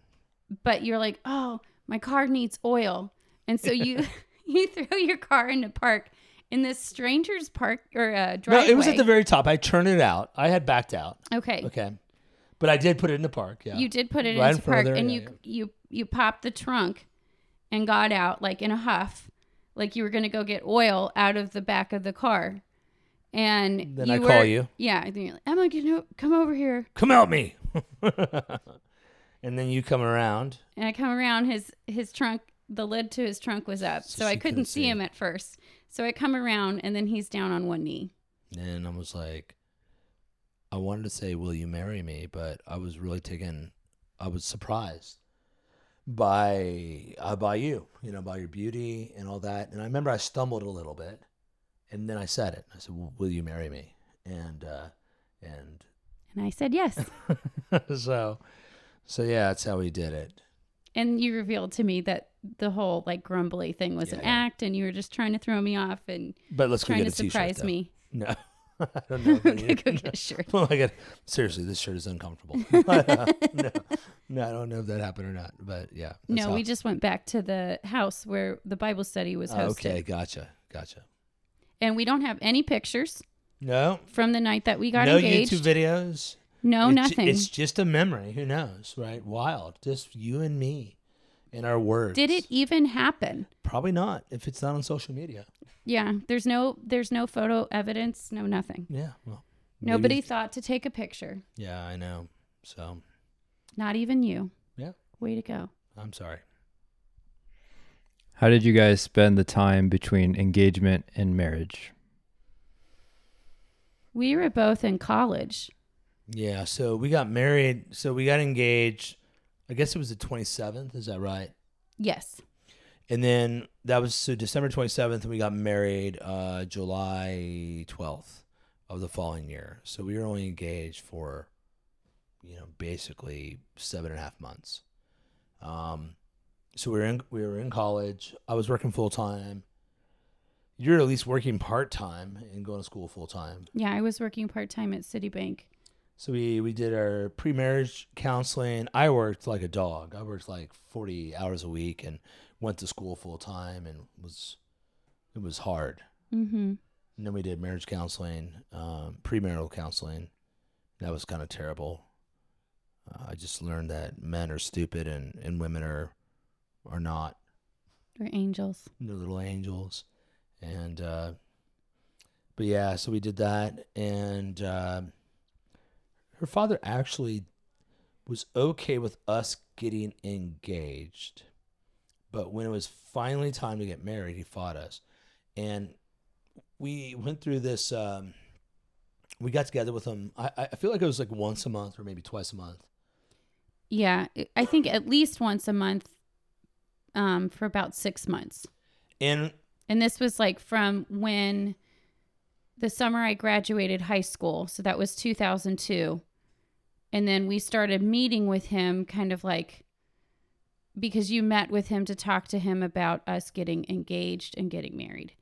but you're like, "Oh, my car needs oil." And so you you throw your car into park in this stranger's park or uh, No, it was at the very top. I turned it out. I had backed out. Okay. Okay. But I did put it in the park, yeah. You did put it Right in of park there, and yeah, you yeah. you you popped the trunk and got out like in a huff, like you were going to go get oil out of the back of the car. And Then you I were, call you. Yeah, and you're like, Emma, you know, come over here. Come help me. and then you come around. And I come around, his his trunk, the lid to his trunk was up, So so, I couldn't see. him at first. So I come around, and then he's down on one knee. And I was like, I wanted to say, "Will you marry me?" But I was really taken. I was surprised by uh, by you, you know, by your beauty and all that. And I remember I stumbled a little bit, and then I said it. I said, "Will- "Will you marry me?" And uh, and And I said yes. so so yeah, that's how we did it. and you revealed to me that the whole like grumbly thing was an Yeah, yeah. act, and you were just trying to throw me off and But let's trying to surprise though. me. No, I don't know. if I Okay, need- go get a shirt. Oh my god! Seriously, this shirt is uncomfortable. Uh, no, no, I don't know if that happened or not, but yeah. No, how- we just went back to the house where the Bible study was Oh, hosted. okay, gotcha, gotcha. And we don't have any pictures No, from the night that we got no engaged. YouTube videos. no, It's ju- nothing. It's just a memory. Who knows, right? Wild. Just you and me, and our words. Did it even happen? Probably not. If it's not on social media. Yeah, there's no there's no photo evidence, no nothing. Yeah. Well. maybe- Nobody thought to take a picture. Yeah, I know. So Not even you. Yeah. Way to go. I'm sorry. How did you guys spend the time between engagement and marriage? We were both in college. Yeah. So we got married. So we got engaged. I guess it was the 27th. Is that right? Yes. And then that was so December 27th, and we got married uh, July 12th of the following year. So we were only engaged for, you know, basically seven and a half months. Um, so we were in we were in college. I was working full time. You're at least working part time and going to school full time. Yeah, I was working part time at Citibank. So we we did our pre marriage counseling. I worked like a dog. I worked like forty hours a week and went to school full time and was it was hard. Mm-hmm. And then we did marriage counseling, um, premarital counseling. That was kind of terrible. Uh, I just learned that men are stupid and, and women are are not. They're angels. They're little angels, and uh, but yeah, so we did that, and uh, her father actually was okay with us getting engaged, but when it was finally time to get married, he fought us, and we went through this. Um, we got together with him. I, I feel like it was like once a month or maybe twice a month. Yeah, I- I think at least once a month um, for about six months. And And this was like from when the summer I graduated high school. So that was 2002. And then we started meeting with him kind of like because you met with him to talk to him about us getting engaged and getting married.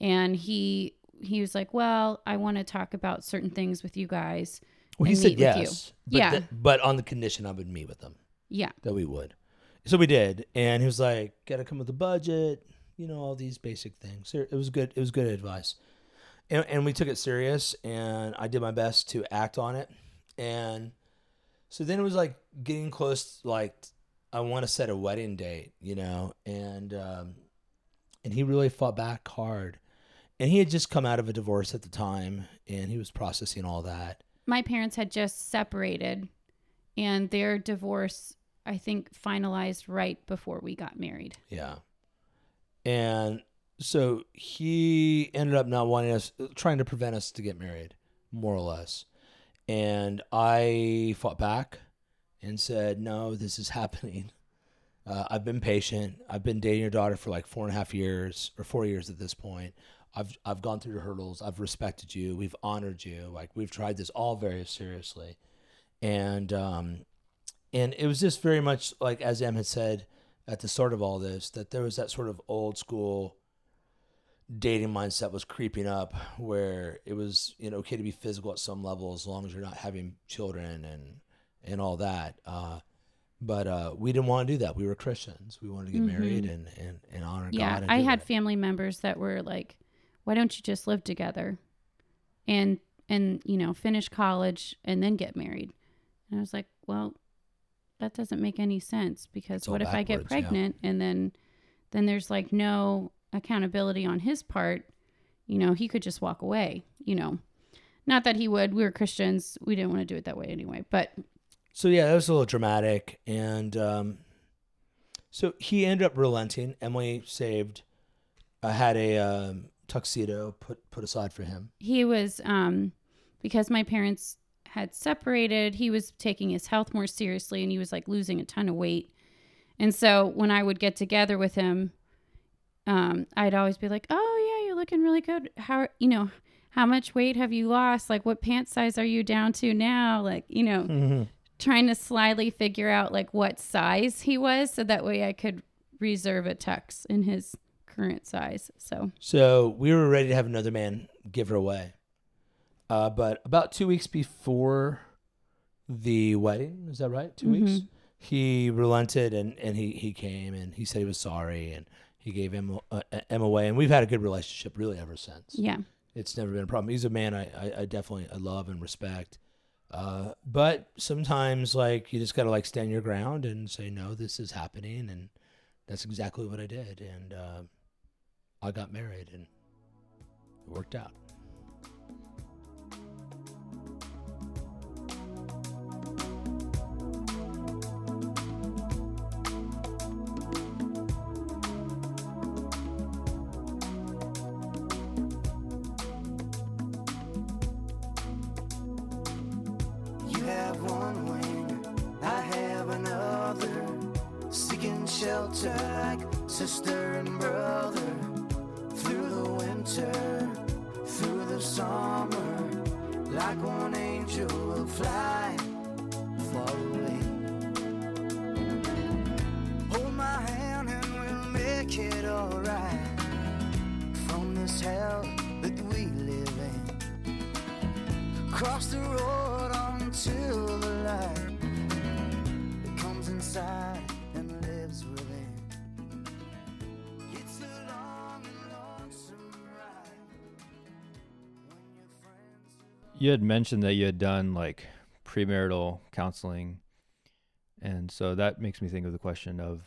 And he he was like, "Well, I want to talk about certain things with you guys." Well, he said yes. But Yeah. th- but on the condition I would meet with them. Yeah. that we would. So we did, and he was like, "Got to come with a budget," you know, all these basic things. It was good. It was good advice, and, and we took it serious, and I did my best to act on it, and so then it was like getting close. Like I want to set a wedding date, you know, and um, and he really fought back hard, and he had just come out of a divorce at the time, and he was processing all that. My parents had just separated and their divorce I think finalized right before we got married. Yeah. And so he ended up not wanting us, trying to prevent us to get married, more or less. And I fought back and said, no, this is happening. Uh, I've been patient. I've been dating your daughter for like four and a half years or four years at this point. I've, I've gone through the hurdles. I've respected you. We've honored you. Like we've tried this all very seriously. And, um, and it was just very much like, as Em had said, at the start of all this that there was that sort of old school dating mindset was creeping up where it was you know okay to be physical at some level as long as you're not having children and and all that uh but uh we didn't want to do that we were christians we wanted to get married and and, and honor Yeah, god and I had it. family members that were like, "Why don't you just live together, and and you know finish college and then get married?" And I was like, "Well, that doesn't make any sense because It's what if I get backwards, yeah. pregnant and then then there's like no accountability on his part? You know, he could just walk away. You know, not that he would. We were Christians. We didn't want to do it that way anyway. But So yeah, that was a little dramatic, and um, so he ended up relenting. Emily saved, uh, had a um, tuxedo put put aside for him. he was um because my parents had separated he was taking his health more seriously and he was like losing a ton of weight and so when i would get together with him um i'd always be like oh yeah you're looking really good how you know how much weight have you lost like what pant size are you down to now like you know trying to slyly figure out like what size he was so that way i could reserve a tux in his current size so So we were ready to have another man give her away. Uh, but about two weeks before the wedding, is that right? 2 weeks. He relented and, and he, he came and he said he was sorry and he gave him uh, away. And we've had a good relationship really ever since. yeah It's never been a problem. He's a man I, I, I definitely I love and respect. Uh, but sometimes like you just gotta like stand your ground and say no, this is happening, and that's exactly what I did. And uh, I got married, and it worked out. You had mentioned that you had done like premarital counseling. And so that makes me think of the question of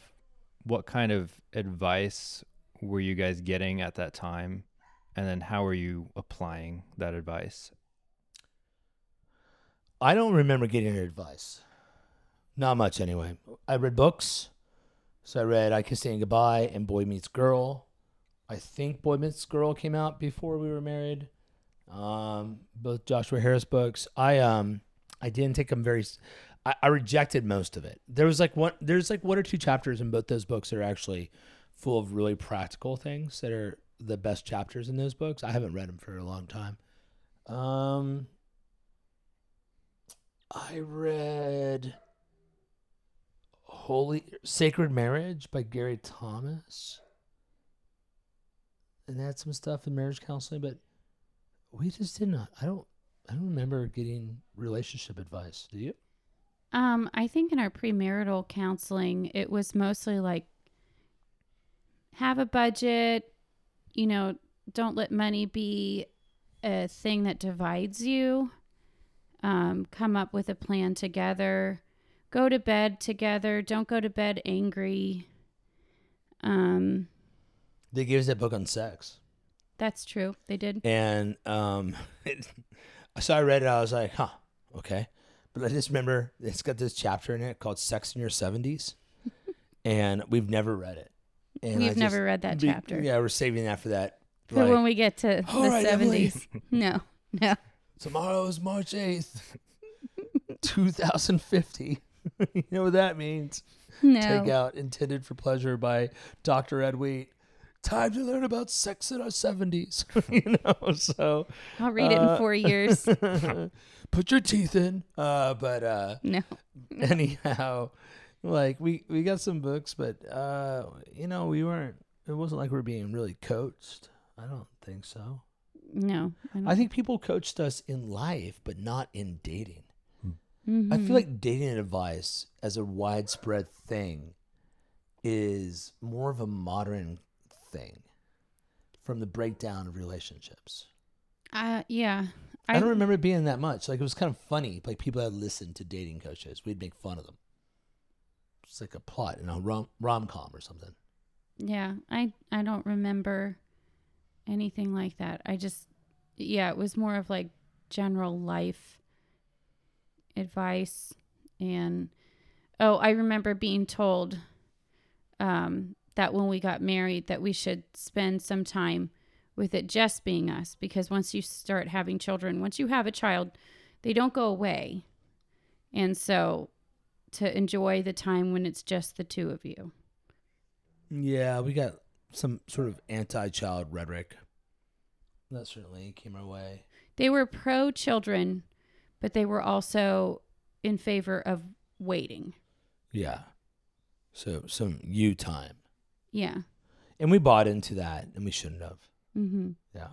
what kind of advice were you guys getting at that time? And then how are you applying that advice? I don't remember getting advice. Not much, anyway. I read books. So I read I Kissed Annie Goodbye and Boy Meets Girl. I think Boy Meets Girl came out before we were married. Um, both Joshua Harris books. I um I didn't take them very. I rejected most of it. There was like one. There's like one or two chapters in both those books that are actually full of really practical things that are the best chapters in those books. I haven't read them for a long time. Um, I read Holy Sacred Marriage by Gary Thomas. And they had some stuff in marriage counseling, but we just did not. I don't. I don't remember getting relationship advice. Do you? Um, I think in our premarital counseling, it was mostly like have a budget, you know, don't let money be a thing that divides you. Um, come up with a plan together. Go to bed together. Don't go to bed angry. Um, They gave us that book on sex. That's true. They did. And um, so I read it. I was like, huh, okay. But I just remember it's got this chapter in it called "Sex in Your 70s. and we've never read it. And I We've just- never read that be- chapter. Yeah, we're saving that for that. For like, when we get to the right, Emily. 70s. No, no. tomorrow is March 8th, 2050. you know what that means? No. Take out Intended for Pleasure by Dr. Ed Wheat. Time to learn about sex in our 70s. you know, so I'll read it in Uh, four years. put your teeth in. Uh, but uh, No. anyhow, like we we got some books, but uh, you know, we weren't. It wasn't like we were being really coached. I don't think so. No. don't- I think people coached us in life, but not in dating. I Mhm. feel like dating advice as a widespread thing is more of a modern thing from the breakdown of relationships. Uh, yeah. I, don't remember it being that much. Like it was kind of funny. Like people that listened to dating coaches, we'd make fun of them. It's like a plot in a rom rom com or something. Yeah, I I don't remember anything like that. I just yeah, it was more of like general life advice and oh, I remember being told um that when we got married that we should spend some time with it just being us because once you start having children, once you have a child, they don't go away. And so to enjoy the time when it's just the two of you. Yeah, we got some sort of anti-child rhetoric. That certainly came our way. They were pro children, but they were also in favor of waiting. Yeah. So some you time. Yeah. And we bought into that and we shouldn't have. Mm-hmm. Yeah.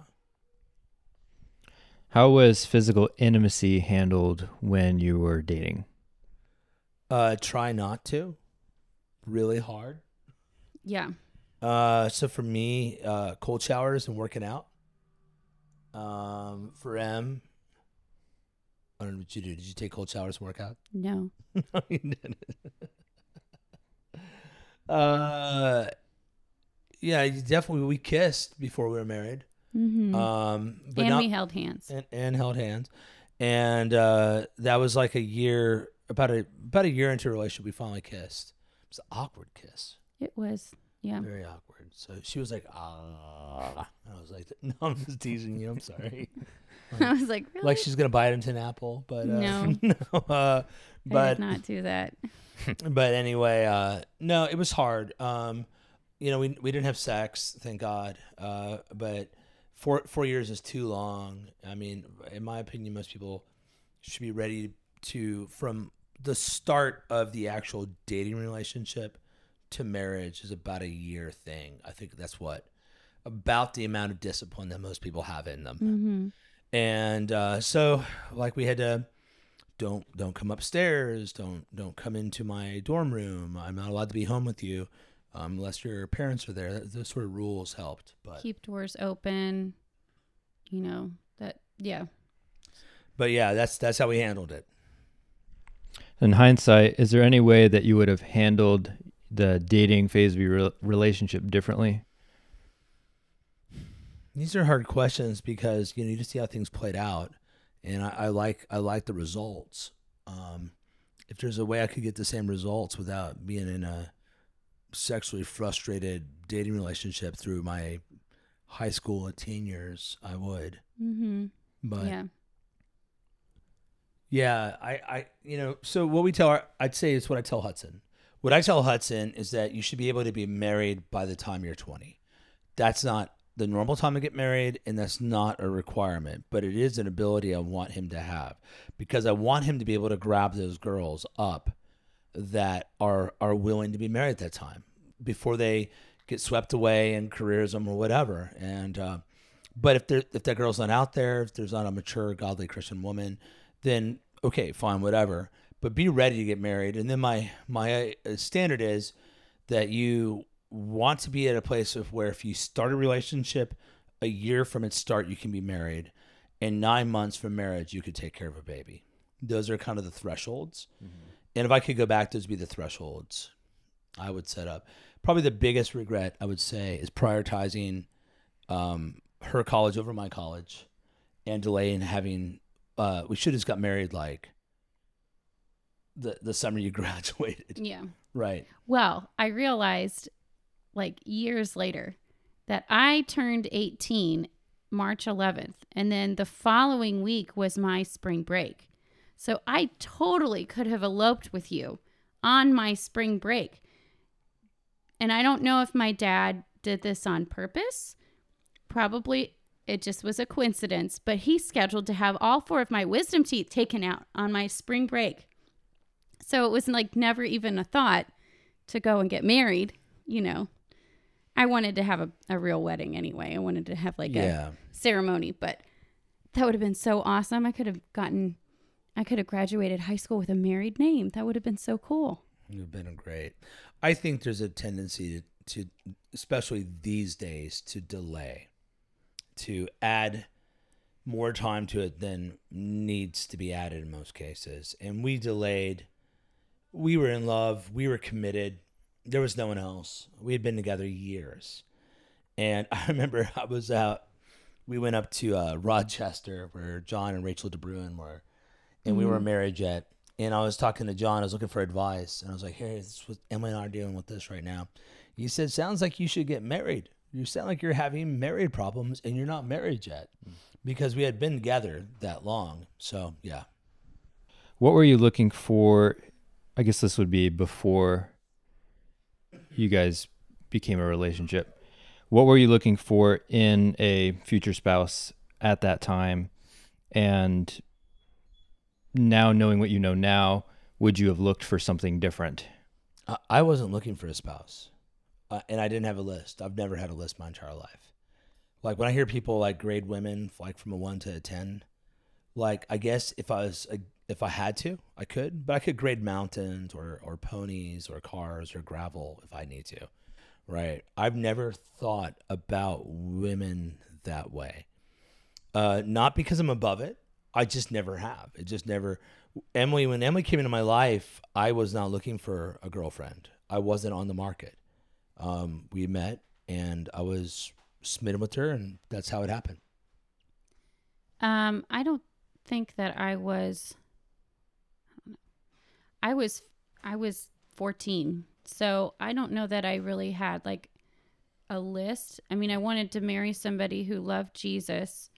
How was physical intimacy handled when you were dating? Uh try not to. Really hard. Yeah. Uh so for me, uh cold showers and working out. Um for Em I don't know what you do. Did you take cold showers and work out? No. no, you didn't. uh yeah, definitely we kissed before we were married. Mm-hmm. Um but and not we held hands. and, and held hands. And uh, that was like a year, about a about a year into a relationship, we finally kissed. It was an awkward kiss, It was. Yeah. very awkward. So she was like, "Ah," and I was like, "No, I'm just teasing you. I'm sorry." I was like, really? Like she's gonna bite into an apple, but uh, No. no. Uh, I but did not do that. but anyway, uh, no, it was hard. Um, you know, we we didn't have sex, thank God. Uh, but four four years is too long. I mean, in my opinion, most people should be ready to from the start of the actual dating relationship to marriage is about a year thing. I think that's what about the amount of discipline that most people have in them Mm-hmm. and uh, so like we had to don't don't come upstairs don't don't come into my dorm room i'm not allowed to be home with you um, unless your parents are there those sort of rules helped but Keep doors open. You know, that, yeah. but yeah that's that's how we handled it In hindsight, is there any way that you would have handled the dating phase of your re- relationship differently? these are hard questions because you know you just see how things played out and i, I like i like the results um, if there's a way i could get the same results without being in a sexually frustrated dating relationship through my high school and teen years i would Mm-hmm. but yeah. Yeah, I, I, you know, so what we tell our, I'd say it's what I tell Hudson. What I tell Hudson is that you should be able to be married by the time you're 20. That's not the normal time to get married, and that's not a requirement, but it is an ability I want him to have because I want him to be able to grab those girls up that are are willing to be married at that time before they get swept away in careerism or whatever. And uh, but if there if that girl's not out there, if there's not a mature, godly Christian woman, then okay, fine, whatever. But be ready to get married. And then my my uh, standard is that you want to be at a place of where if you start a relationship a year from its start, you can be married, and nine months from marriage, you could take care of a baby. Those are kind of the thresholds. And if I could go back, those would be the thresholds I would set up. Probably the biggest regret I would say is prioritizing um, her college over my college and delaying having. Uh, we should have just got married like the the summer you graduated. Yeah. Right. Well, I realized like years later that I turned 18 March 11th, and then the following week was my spring break. So I totally could have eloped with you on my spring break. And I don't know if my dad did this on purpose. Probably it just was a coincidence, but he scheduled to have all four of my wisdom teeth taken out on my spring break. So it was like never even a thought to go and get married, you know. I wanted to have a, a real wedding anyway. I wanted to have like Yeah. a ceremony, but that would have been so awesome. I could have gotten I could have graduated high school with a married name. That would have been so cool. You've been great. I think there's a tendency to, to, especially these days, to delay, to add more time to it than needs to be added in most cases. And we delayed. We were in love. We were committed. There was no one else. We had been together years. And I remember I was out. We went up to uh, Rochester where John and Rachel DeBruin were, and we weren't mm. married yet. And I was talking to John. I was looking for advice, and I was like, "Hey, this is what Emily and I are dealing with this right now." He said, "Sounds like you should get married. You sound like you're having married problems, and you're not married yet, mm. because we had been together that long." So yeah, What were you looking for? I guess this would be before you guys became a relationship. What were you looking for in a future spouse at that time? And now knowing what you know now, would you have looked for something different? I, wasn't looking for a spouse, uh, and I didn't have a list. I've never had a list my entire life. Like when I hear people like grade women like from a one to a ten, like I guess if I was a, if I had to, I could, but I could grade mountains or or ponies or cars or gravel if I need to. Right? I've never thought about women that way. Uh, not because I'm above it. I just never have. It just never. Emily, when Emily came into my life, I was not looking for a girlfriend. I wasn't on the market. Um, we met, and I was smitten with her, and that's how it happened. Um, I don't think that I was. I was, I was fourteen, so I don't know that I really had like a list. I mean, I wanted to marry somebody who loved Jesus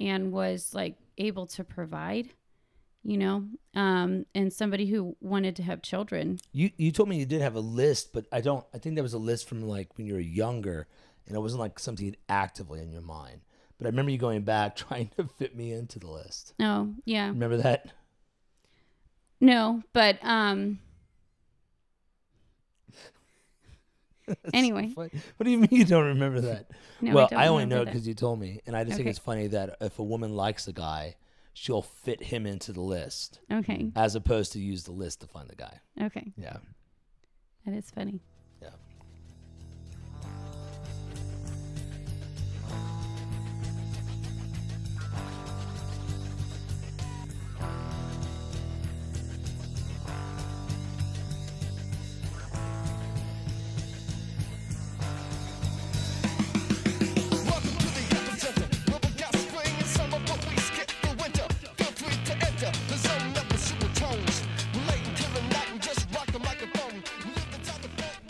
and was like able to provide, you know, um, and somebody who wanted to have children. You you told me you did have a list, but I don't. I think that was a list from like when you were younger, and it wasn't like something actively in your mind. But I remember you going back trying to fit me into the list. Oh, yeah. Remember that? No, but um Anyway. What what do you mean you don't remember that? No, well, don't I, only know it because you told me, and I just think it's funny that if a woman likes a guy, she'll fit him into the list okay. as opposed to use the list to find the guy. Okay. Yeah. That is funny.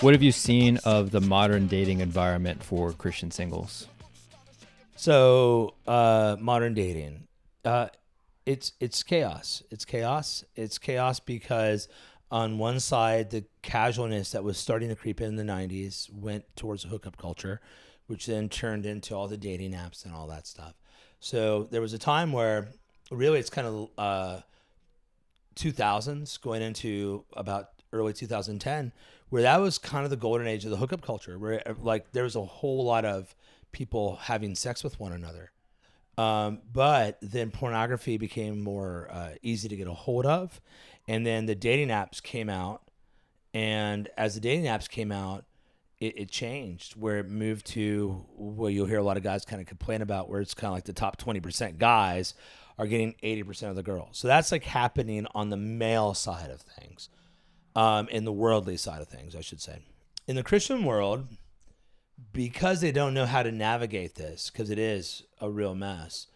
What have you seen of the modern dating environment for Christian singles? So, uh, modern dating, uh, it's it's chaos. It's chaos. It's chaos because on one side, the casualness that was starting to creep in the '90s went towards a hookup culture, which then turned into all the dating apps and all that stuff. So there was a time where really it's kind of uh, 2000s going into about early 2010 where that was kind of the golden age of the hookup culture where uh, like there was a whole lot of people having sex with one another. Um, but then pornography became more uh, easy to get a hold of. And then the dating apps came out. And as the dating apps came out it, it changed where it moved to where you'll hear a lot of guys kind of complain about where it's kind of like the top 20% guys are getting 80% of the girls. So that's like happening on the male side of things um, in the worldly side of things i should say. In the christian world because they don't know how to navigate this because it is a real mess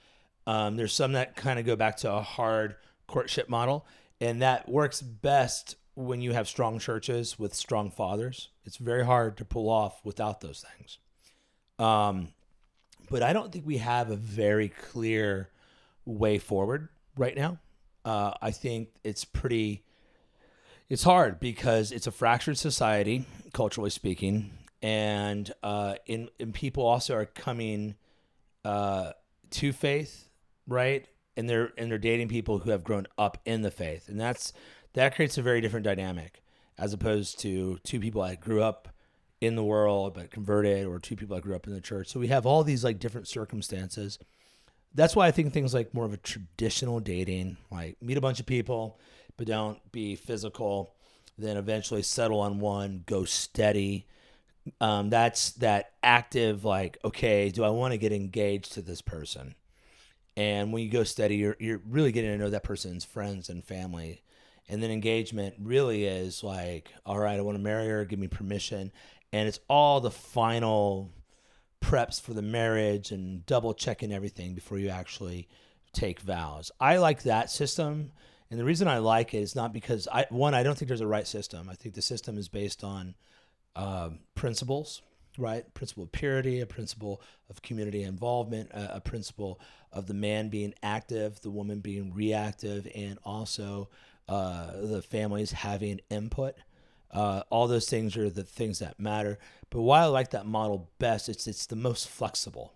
um, there's some that kind of go back to a hard courtship model and that works best when you have strong churches with strong fathers. It's very hard to pull off without those things. Um, but i don't think we have a very clear way forward right now. Uh, i think it's pretty it's hard because it's a fractured society, culturally speaking, and uh, in people also are coming uh, to faith, right? And they're and they're dating people who have grown up in the faith, and that's that creates a very different dynamic as opposed to two people that grew up in the world but converted, or two people that grew up in the church. So we have all these like different circumstances. That's why I think things like more of a traditional dating, like meet a bunch of people, but don't be physical. Then eventually settle on one, go steady. Um, that's that active, like, okay, do I want to get engaged to this person? And when you go steady, you're, you're really getting to know that person's friends and family. And then engagement really is like, all right, I want to marry her, give me permission. And it's all the final preps for the marriage and double checking everything before you actually take vows. I like that system. And the reason I like it is not because I one I don't think there's a right system. I think the system is based on um, principles, right? Principle of purity, a principle of community involvement, a, a principle of the man being active, the woman being reactive, and also uh, the families having input. Uh, all those things are the things that matter. But why I like that model best, it's it's the most flexible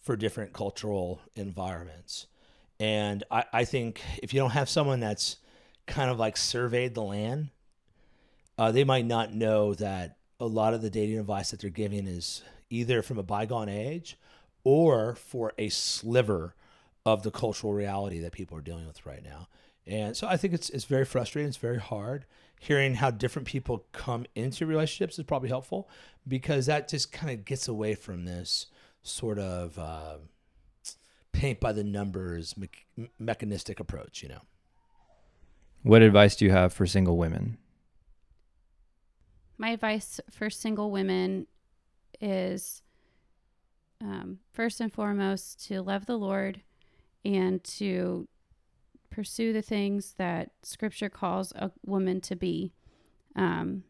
for different cultural environments. And I, I think if you don't have someone that's kind of like surveyed the land, uh, they might not know that a lot of the dating advice that they're giving is either from a bygone age or for a sliver of the cultural reality that people are dealing with right now. And so I think it's it's very frustrating. It's very hard. Hearing how different people come into relationships is probably helpful because that just kind of gets away from this sort of uh, paint by the numbers me- mechanistic approach. You know. What advice do you have for single women? My advice for single women is um, first and foremost to love the Lord and to pursue the things that Scripture calls a woman to be um,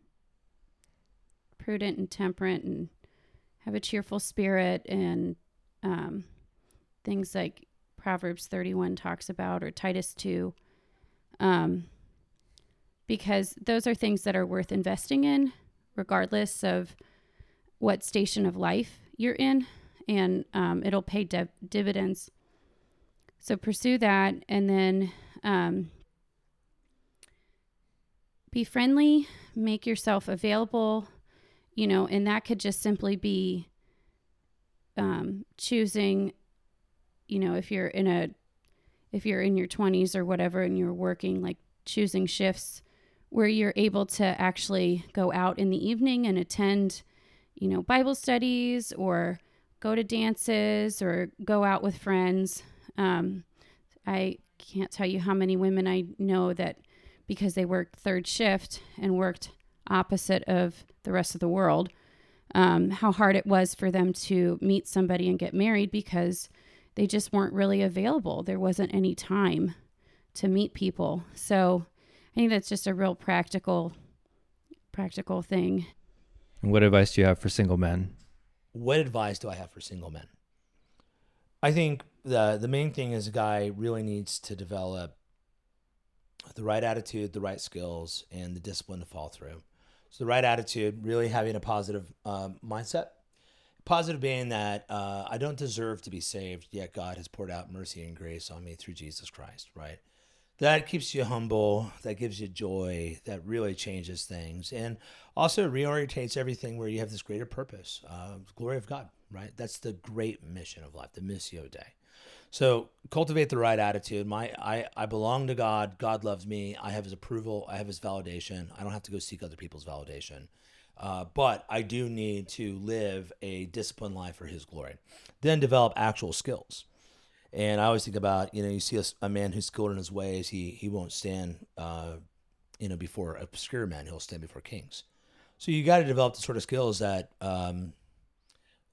prudent and temperate and have a cheerful spirit and um, things like Proverbs 31 talks about or Titus 2. Um, because those are things that are worth investing in, regardless of what station of life you're in, and um, it'll pay div- dividends. So pursue that, and then um, be friendly, make yourself available, you know, and that could just simply be um, choosing, you know, if you're in a, if you're in your 20s or whatever, and you're working, like choosing shifts where you're able to actually go out in the evening and attend, you know, Bible studies or go to dances or go out with friends. Um, I can't tell you how many women I know that because they worked third shift and worked opposite of the rest of the world, um, how hard it was for them to meet somebody and get married because they just weren't really available. There wasn't any time to meet people. So I think that's just a real practical, practical thing. And what advice do you have for single men? What advice do I have for single men? I think the the main thing is a guy really needs to develop the right attitude, the right skills, and the discipline to follow through. So the right attitude, really having a positive um, mindset, Positive being that uh, I don't deserve to be saved, yet God has poured out mercy and grace on me through Jesus Christ, right? That keeps you humble, that gives you joy, that really changes things, and also reorientates everything where you have this greater purpose, uh, glory of God, right? That's the great mission of life, the missio Dei. So cultivate the right attitude. My I, I belong to God. God loves me. I have his approval. I have his validation. I don't have to go seek other people's validation. Uh, but I do need to live a disciplined life for his glory. Then develop actual skills. And I always think about, you know, you see a, a man who's skilled in his ways, he he won't stand uh, you know, before obscure men, he'll stand before kings. So you got to develop the sort of skills that um,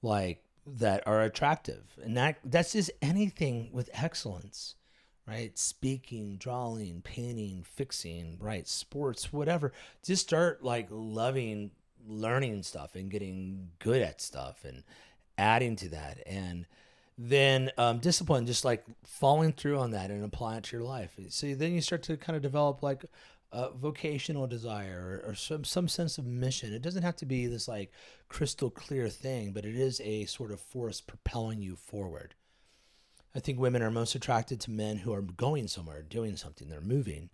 like that are attractive and that that's just anything with excellence right speaking drawing painting fixing right sports whatever just start like loving learning stuff and getting good at stuff and adding to that and then um, discipline just like following through on that and applying it to your life so then you start to kind of develop like a vocational desire or, or some some sense of mission. It doesn't have to be this like crystal clear thing, but it is a sort of force propelling you forward. I think women are most attracted to men who are going somewhere, doing something, they're moving.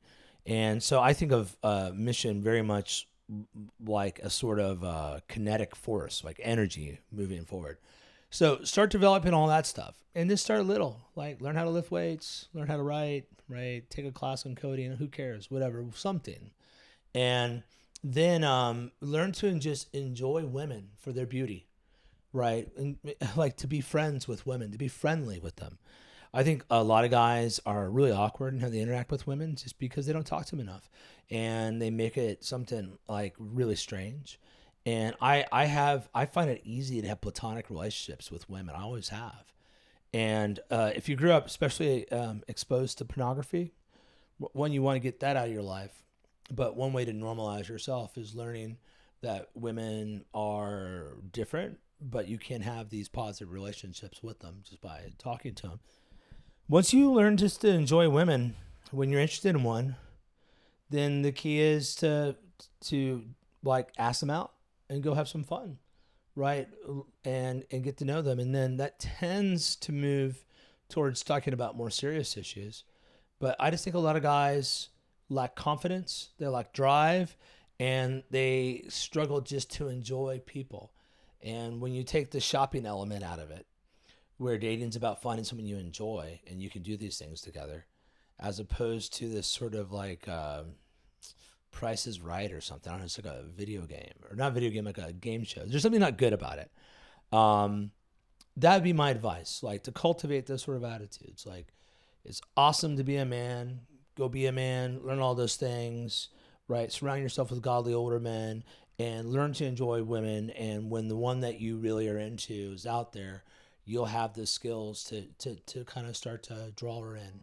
And so I think of uh, mission very much like a sort of uh, kinetic force, like energy moving forward. So start developing all that stuff and just start little, like learn how to lift weights, learn how to write, right? Take a class on coding, who cares, whatever, something. And then um, learn to just enjoy women for their beauty, right? And like to be friends with women, to be friendly with them. I think a lot of guys are really awkward in how they interact with women just because they don't talk to them enough and they make it something like really strange and I I have I find it easy to have platonic relationships with women. I always have. And uh, if you grew up, especially um, exposed to pornography, one you want to get that out of your life. But one way to normalize yourself is learning that women are different, but you can have these positive relationships with them just by talking to them. Once you learn just to enjoy women, when you're interested in one, then the key is to to like ask them out and go have some fun, right? And and get to know them, and then that tends to move towards talking about more serious issues. But I just think a lot of guys lack confidence, they lack drive, and they struggle just to enjoy people. And when you take the shopping element out of it, where dating's about finding someone you enjoy and you can do these things together, as opposed to this sort of like. Uh, Price is Right or something. I don't know. It's like a video game or not a video game, like a game show. There's something not good about it. Um, that would be my advice. Like to cultivate those sort of attitudes. Like it's awesome to be a man. Go be a man. Learn all those things. Right. Surround yourself with godly older men and learn to enjoy women. And when the one that you really are into is out there, you'll have the skills to to to kind of start to draw her in.